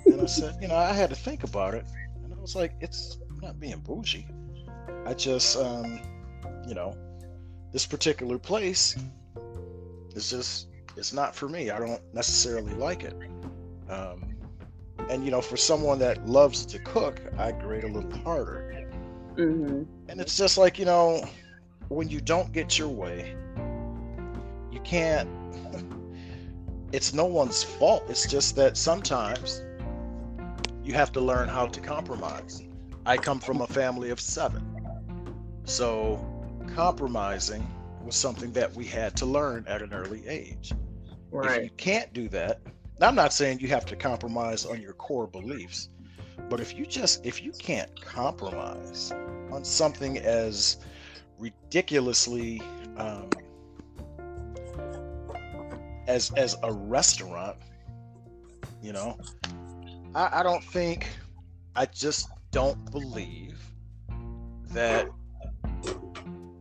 And I said, you know, I had to think about it. And I was like, it's not being bougie. I just, um, you know, this particular place is just, it's not for me. I don't necessarily like it. Um, and, you know, for someone that loves to cook, I grade a little harder. Mm-hmm. And it's just like, you know, when you don't get your way, you can't it's no one's fault. It's just that sometimes you have to learn how to compromise. I come from a family of seven. So compromising was something that we had to learn at an early age. Right. If you can't do that, I'm not saying you have to compromise on your core beliefs, but if you just if you can't compromise on something as ridiculously um, as as a restaurant you know I, I don't think i just don't believe that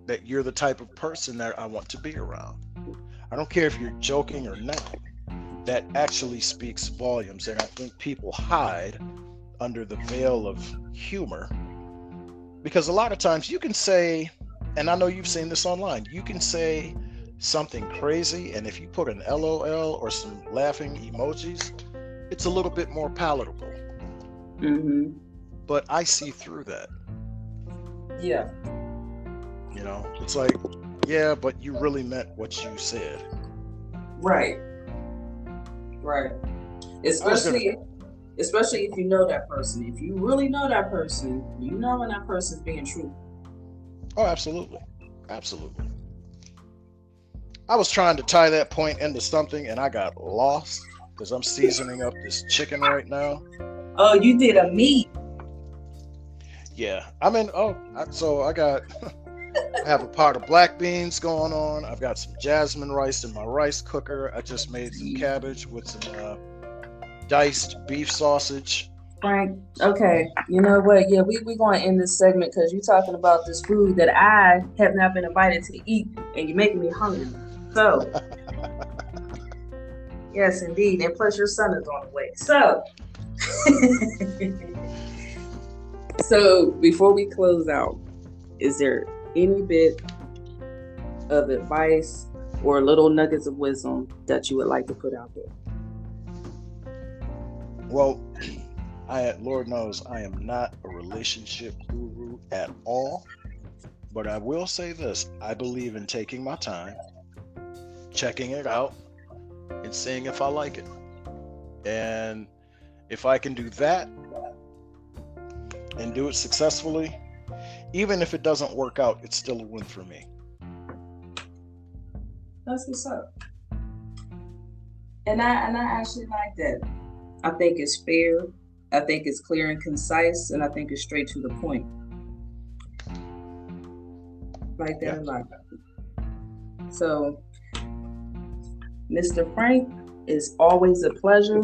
that you're the type of person that i want to be around i don't care if you're joking or not that actually speaks volumes and i think people hide under the veil of humor because a lot of times you can say and i know you've seen this online you can say something crazy, and if you put an LOL or some laughing emojis, it's a little bit more palatable. Mm-hmm. But I see through that. Yeah. You know, it's like, yeah, but you really meant what you said. Right. Right. Especially especially if you know that person. If you really know that person, you know when that person's being true. Oh, absolutely. Absolutely. I was trying to tie that point into something and I got lost because I'm seasoning up this chicken right now. Oh, you did a meat. Yeah, I'm in. Oh, I, so I got. I have a pot of black beans going on. I've got some jasmine rice in my rice cooker. I just made some cabbage with some uh, diced beef sausage. Frank, okay, you know what? Yeah, we we going to end this segment because you're talking about this food that I have not been invited to eat, and you're making me hungry. So, yes, indeed. And plus, your son is on the way. So, so before we close out, is there any bit of advice or little nuggets of wisdom that you would like to put out there? Well, I, Lord knows, I am not a relationship guru at all. But I will say this I believe in taking my time checking it out and seeing if I like it. And if I can do that and do it successfully, even if it doesn't work out, it's still a win for me. That's what's up. And I and I actually like that. I think it's fair. I think it's clear and concise, and I think it's straight to the point. Like that yeah. a lot. So Mr. Frank, it's always a pleasure.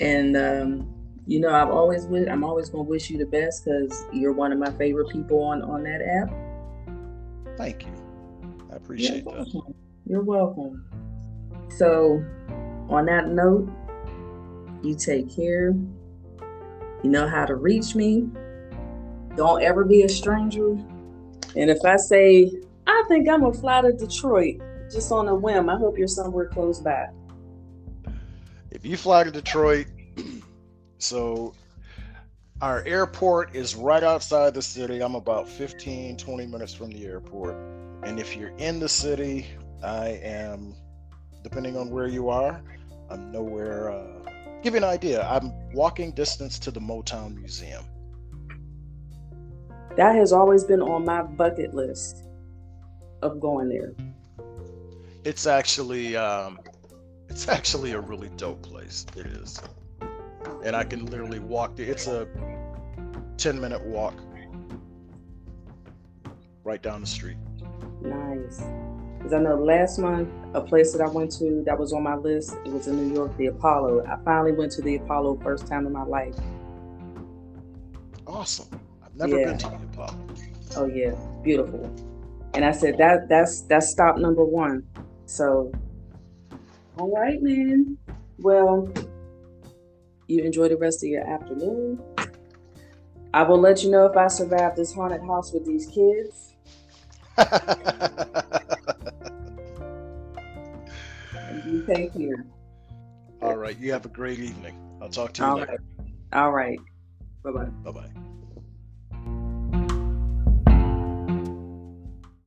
And um, you know, I've always wish I'm always gonna wish you the best because you're one of my favorite people on on that app. Thank you. I appreciate You're that. You're welcome. So, on that note, you take care. You know how to reach me. Don't ever be a stranger. And if I say, I think I'm gonna fly to Detroit, just on a whim. I hope you're somewhere close by. If you fly to Detroit, so our airport is right outside the city. I'm about 15, 20 minutes from the airport. And if you're in the city, I am, depending on where you are, I'm nowhere. Uh, give you an idea. I'm walking distance to the Motown Museum. That has always been on my bucket list of going there. it's actually um, it's actually a really dope place. It is, and I can literally walk there. It's a ten minute walk right down the street. Nice. Because I know last month, a place that I went to that was on my list, it was in New York, the Apollo. I finally went to the Apollo first time in my life. Awesome. I've never Yeah. been to the Apollo. Oh yeah, beautiful. And I said that that's that's stop number one. So, all right, man. Well, you enjoy the rest of your afternoon. I will let you know if I survive this haunted house with these kids. You take care. All right. You have a great evening. I'll talk to you All later. right. All right. Bye bye. Bye bye.